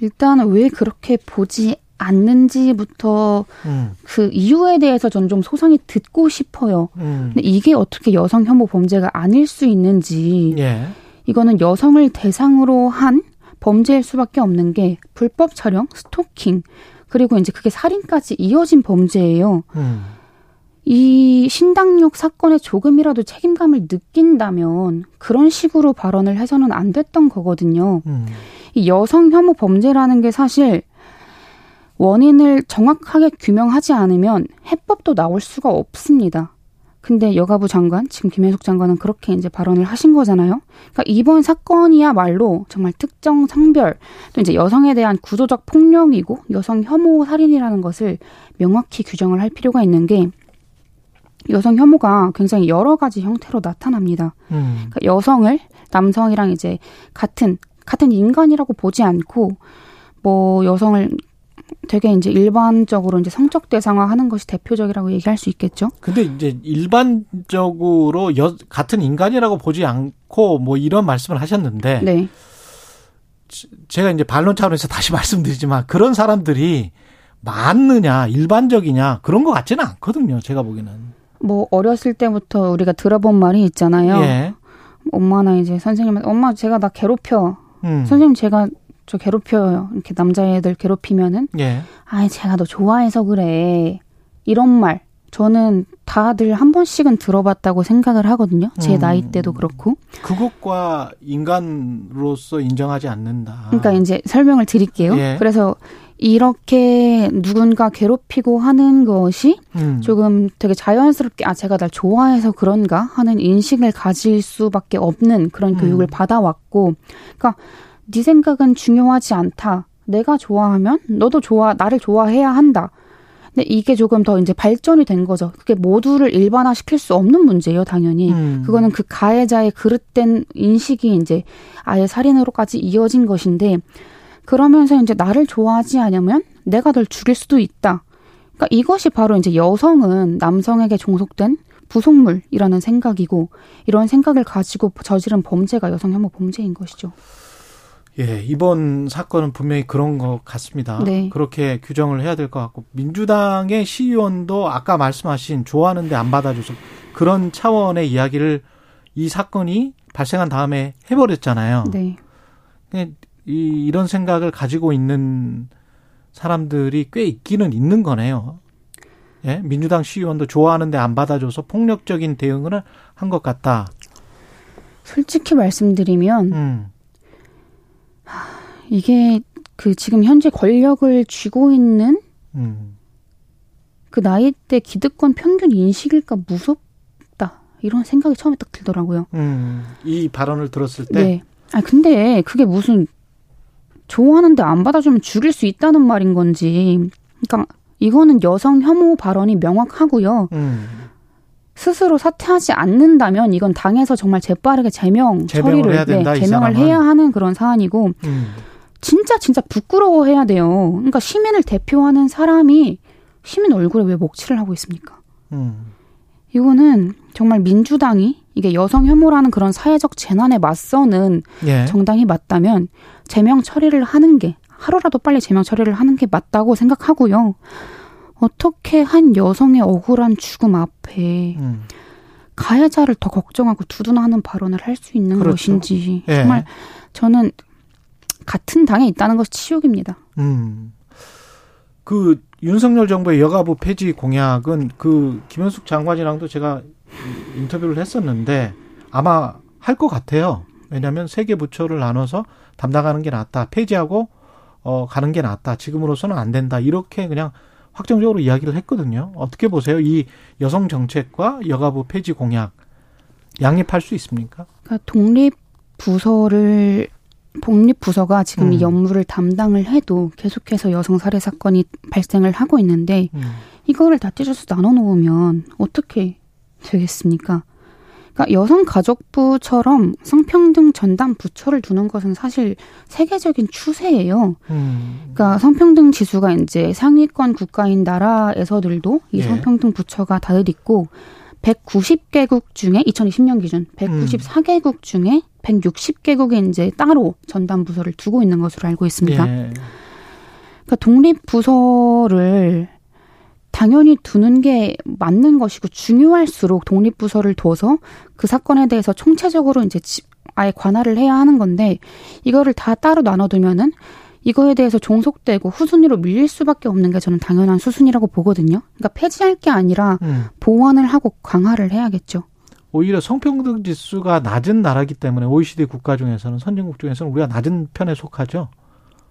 일단 왜 그렇게 보지 않는지부터 음. 그 이유에 대해서 전 좀 소상히 듣고 싶어요. 음. 근데 이게 어떻게 여성 혐오 범죄가 아닐 수 있는지 예. 이거는 여성을 대상으로 한 범죄일 수밖에 없는 게 불법 촬영, 스토킹 그리고 이제 그게 살인까지 이어진 범죄예요. 음. 이 신당역 사건에 조금이라도 책임감을 느낀다면 그런 식으로 발언을 해서는 안 됐던 거거든요. 음. 이 여성 혐오 범죄라는 게 사실 원인을 정확하게 규명하지 않으면 해법도 나올 수가 없습니다. 근데 여가부 장관, 지금 김혜숙 장관은 그렇게 이제 발언을 하신 거잖아요. 그러니까 이번 사건이야말로 정말 특정 성별 또 이제 여성에 대한 구조적 폭력이고 여성 혐오 살인이라는 것을 명확히 규정을 할 필요가 있는 게 여성 혐오가 굉장히 여러 가지 형태로 나타납니다. 음. 그러니까 여성을 남성이랑 이제 같은 같은 인간이라고 보지 않고 뭐 여성을 되게 이제 일반적으로 이제 성적 대상화하는 것이 대표적이라고 얘기할 수 있겠죠. 근데 이제 일반적으로 여, 같은 인간이라고 보지 않고 뭐 이런 말씀을 하셨는데, 네. 제가 이제 반론 차원에서 다시 말씀드리지만 그런 사람들이 많느냐 일반적이냐 그런 것 같지는 않거든요. 제가 보기에는. 뭐 어렸을 때부터 우리가 들어본 말이 있잖아요. 예. 엄마나 이제 선생님한테 엄마 제가 나 괴롭혀. 음. 선생님 제가 저 괴롭혀요. 이렇게 남자애들 괴롭히면은 예. 아, 제가 너 좋아해서 그래. 이런 말 저는 다들 한 번씩은 들어봤다고 생각을 하거든요. 제 음. 나이 때도 그렇고. 그것과 인간으로서 인정하지 않는다. 그러니까 이제 설명을 드릴게요. 예. 그래서 이렇게 누군가 괴롭히고 하는 것이 음. 조금 되게 자연스럽게 아 제가 날 좋아해서 그런가 하는 인식을 가질 수밖에 없는 그런 음. 교육을 받아왔고 그러니까 네 생각은 중요하지 않다. 내가 좋아하면 너도 좋아, 나를 좋아해야 한다. 근데 이게 조금 더 이제 발전이 된 거죠. 그게 모두를 일반화 시킬 수 없는 문제예요, 당연히. 음. 그거는 그 가해자의 그릇된 인식이 이제 아예 살인으로까지 이어진 것인데, 그러면서 이제 나를 좋아하지 않으면 내가 널 죽일 수도 있다. 그러니까 이것이 바로 이제 여성은 남성에게 종속된 부속물이라는 생각이고, 이런 생각을 가지고 저지른 범죄가 여성 혐오 범죄인 것이죠. 예, 이번 사건은 분명히 그런 것 같습니다. 네. 그렇게 규정을 해야 될 것 같고 민주당의 시의원도 아까 말씀하신 좋아하는데 안 받아줘서 그런 차원의 이야기를 이 사건이 발생한 다음에 해버렸잖아요. 네. 이, 이런 생각을 가지고 있는 사람들이 꽤 있기는 있는 거네요. 예, 민주당 시의원도 좋아하는데 안 받아줘서 폭력적인 대응을 한 것 같다. 솔직히 말씀드리면 음. 이게 그 지금 현재 권력을 쥐고 있는 음. 그 나이 때 기득권 평균 인식일까 무섭다 이런 생각이 처음에 딱 들더라고요. 음. 이 발언을 들었을 때. 네. 아 근데 그게 무슨 좋아하는데 안 받아주면 죽일 수 있다는 말인 건지. 그러니까 이거는 여성 혐오 발언이 명확하고요. 음. 스스로 사퇴하지 않는다면 이건 당에서 정말 재빠르게 제명 처리를 해야 된다, 네, 제명을 해야 하는 그런 사안이고 음. 진짜 진짜 부끄러워해야 돼요. 그러니까 시민을 대표하는 사람이 시민 얼굴에 왜 먹칠을 하고 있습니까? 음. 이거는 정말 민주당이 이게 여성 혐오라는 그런 사회적 재난에 맞서는 예. 정당이 맞다면 제명 처리를 하는 게 하루라도 빨리 제명 처리를 하는 게 맞다고 생각하고요. 어떻게 한 여성의 억울한 죽음 앞에 음. 가해자를 더 걱정하고 두둔하는 발언을 할 수 있는 그렇죠. 것인지 예. 정말 저는 같은 당에 있다는 것이 치욕입니다. 음. 그 윤석열 정부의 여가부 폐지 공약은 그 김현숙 장관이랑도 제가 인터뷰를 했었는데 아마 할 것 같아요. 왜냐하면 세 개 부처를 나눠서 담당하는 게 낫다. 폐지하고 어 가는 게 낫다. 지금으로서는 안 된다. 이렇게 그냥 확정적으로 이야기를 했거든요. 어떻게 보세요? 이 여성 정책과 여가부 폐지 공약 양립할 수 있습니까? 그러니까 독립 부서를 복립부서가 지금 음. 이 업무를 담당을 해도 계속해서 여성 살해 사건이 발생을 하고 있는데 음. 이거를 다 찢어서 나눠 놓으면 어떻게 되겠습니까? 그러니까 여성가족부처럼 성평등 전담 부처를 두는 것은 사실 세계적인 추세예요. 음. 그러니까 성평등 지수가 이제 상위권 국가인 나라에서들도 이 예. 성평등 부처가 다들 있고 190개국 중에 2020년 기준 194개국 중에 160개국에 이제 따로 전담 부서를 두고 있는 것으로 알고 있습니다. 예. 그러니까 독립 부서를 당연히 두는 게 맞는 것이고 중요할수록 독립 부서를 둬서 그 사건에 대해서 총체적으로 이제 아예 관할을 해야 하는 건데 이거를 다 따로 나눠두면은 이거에 대해서 종속되고 후순위로 밀릴 수밖에 없는 게 저는 당연한 수순이라고 보거든요. 그러니까 폐지할 게 아니라 음. 보완을 하고 강화를 해야겠죠. 오히려 성평등 지수가 낮은 나라기 때문에 OECD 국가 중에서는 선진국 중에서는 우리가 낮은 편에 속하죠.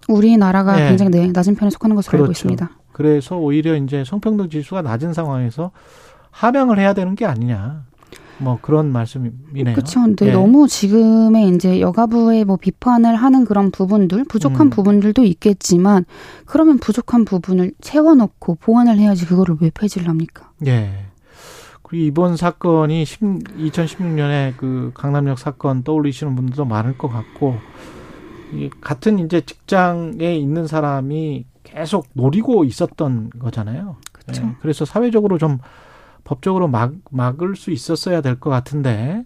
우리나라가 네. 굉장히 네, 낮은 편에 속하는 것으로 그렇죠. 알고 있습니다. 그래서 오히려 이제 성평등 지수가 낮은 상황에서 하명을 해야 되는 게 아니냐. 뭐 그런 말씀이네요. 그렇죠. 근데 예. 너무 지금의 이제 여가부의 뭐 비판을 하는 그런 부분들, 부족한 음. 부분들도 있겠지만 그러면 부족한 부분을 채워넣고 보완을 해야지 그거를 왜 폐지를 합니까? 예. 그리고 이번 사건이 10, 2016년에 그 강남역 사건 떠올리시는 분들도 많을 것 같고 이 같은 이제 직장에 있는 사람이 계속 노리고 있었던 거잖아요. 그렇죠. 예. 그래서 사회적으로 좀 법적으로 막, 막을 수 있었어야 될 것 같은데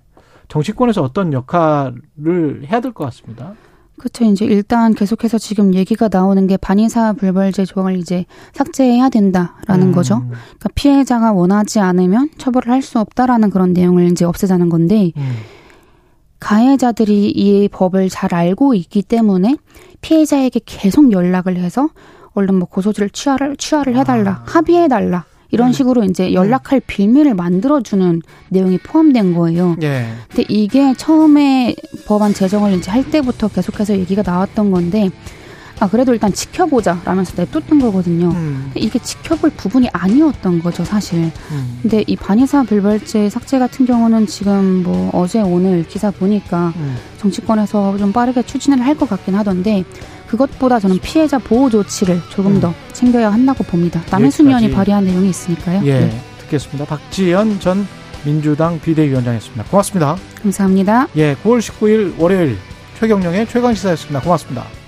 정치권에서 어떤 역할을 해야 될 것 같습니다. 그렇죠. 이제 일단 계속해서 지금 얘기가 나오는 게 반의사 불벌죄 조항을 이제 삭제해야 된다라는 음. 거죠. 그러니까 피해자가 원하지 않으면 처벌을 할 수 없다라는 그런 내용을 이제 없애자는 건데 음. 가해자들이 이 법을 잘 알고 있기 때문에 피해자에게 계속 연락을 해서 얼른 뭐 고소지를 취하를 취하를 해달라 아. 합의해달라 이런 음. 식으로 이제 연락할 빌미를 만들어주는 내용이 포함된 거예요. 예. 근데 이게 처음에 법안 제정을 이제 할 때부터 계속해서 얘기가 나왔던 건데 아 그래도 일단 지켜보자 라면서 냅뒀던 거거든요. 음. 이게 지켜볼 부분이 아니었던 거죠 사실. 음. 근데 이 반의사 불벌죄 삭제 같은 경우는 지금 뭐 어제 오늘 기사 보니까 음. 정치권에서 좀 빠르게 추진을 할 것 같긴 하던데 그것보다 저는 피해자 보호 조치를 조금 음. 더 챙겨야 한다고 봅니다. 남해순 의원이 발의한 내용이 있으니까요. 예, 네. 듣겠습니다. 박지연 전 민주당 비대위원장이었습니다. 고맙습니다. 감사합니다. 예, 9월 19일 월요일 최경령의 최강시사였습니다. 고맙습니다.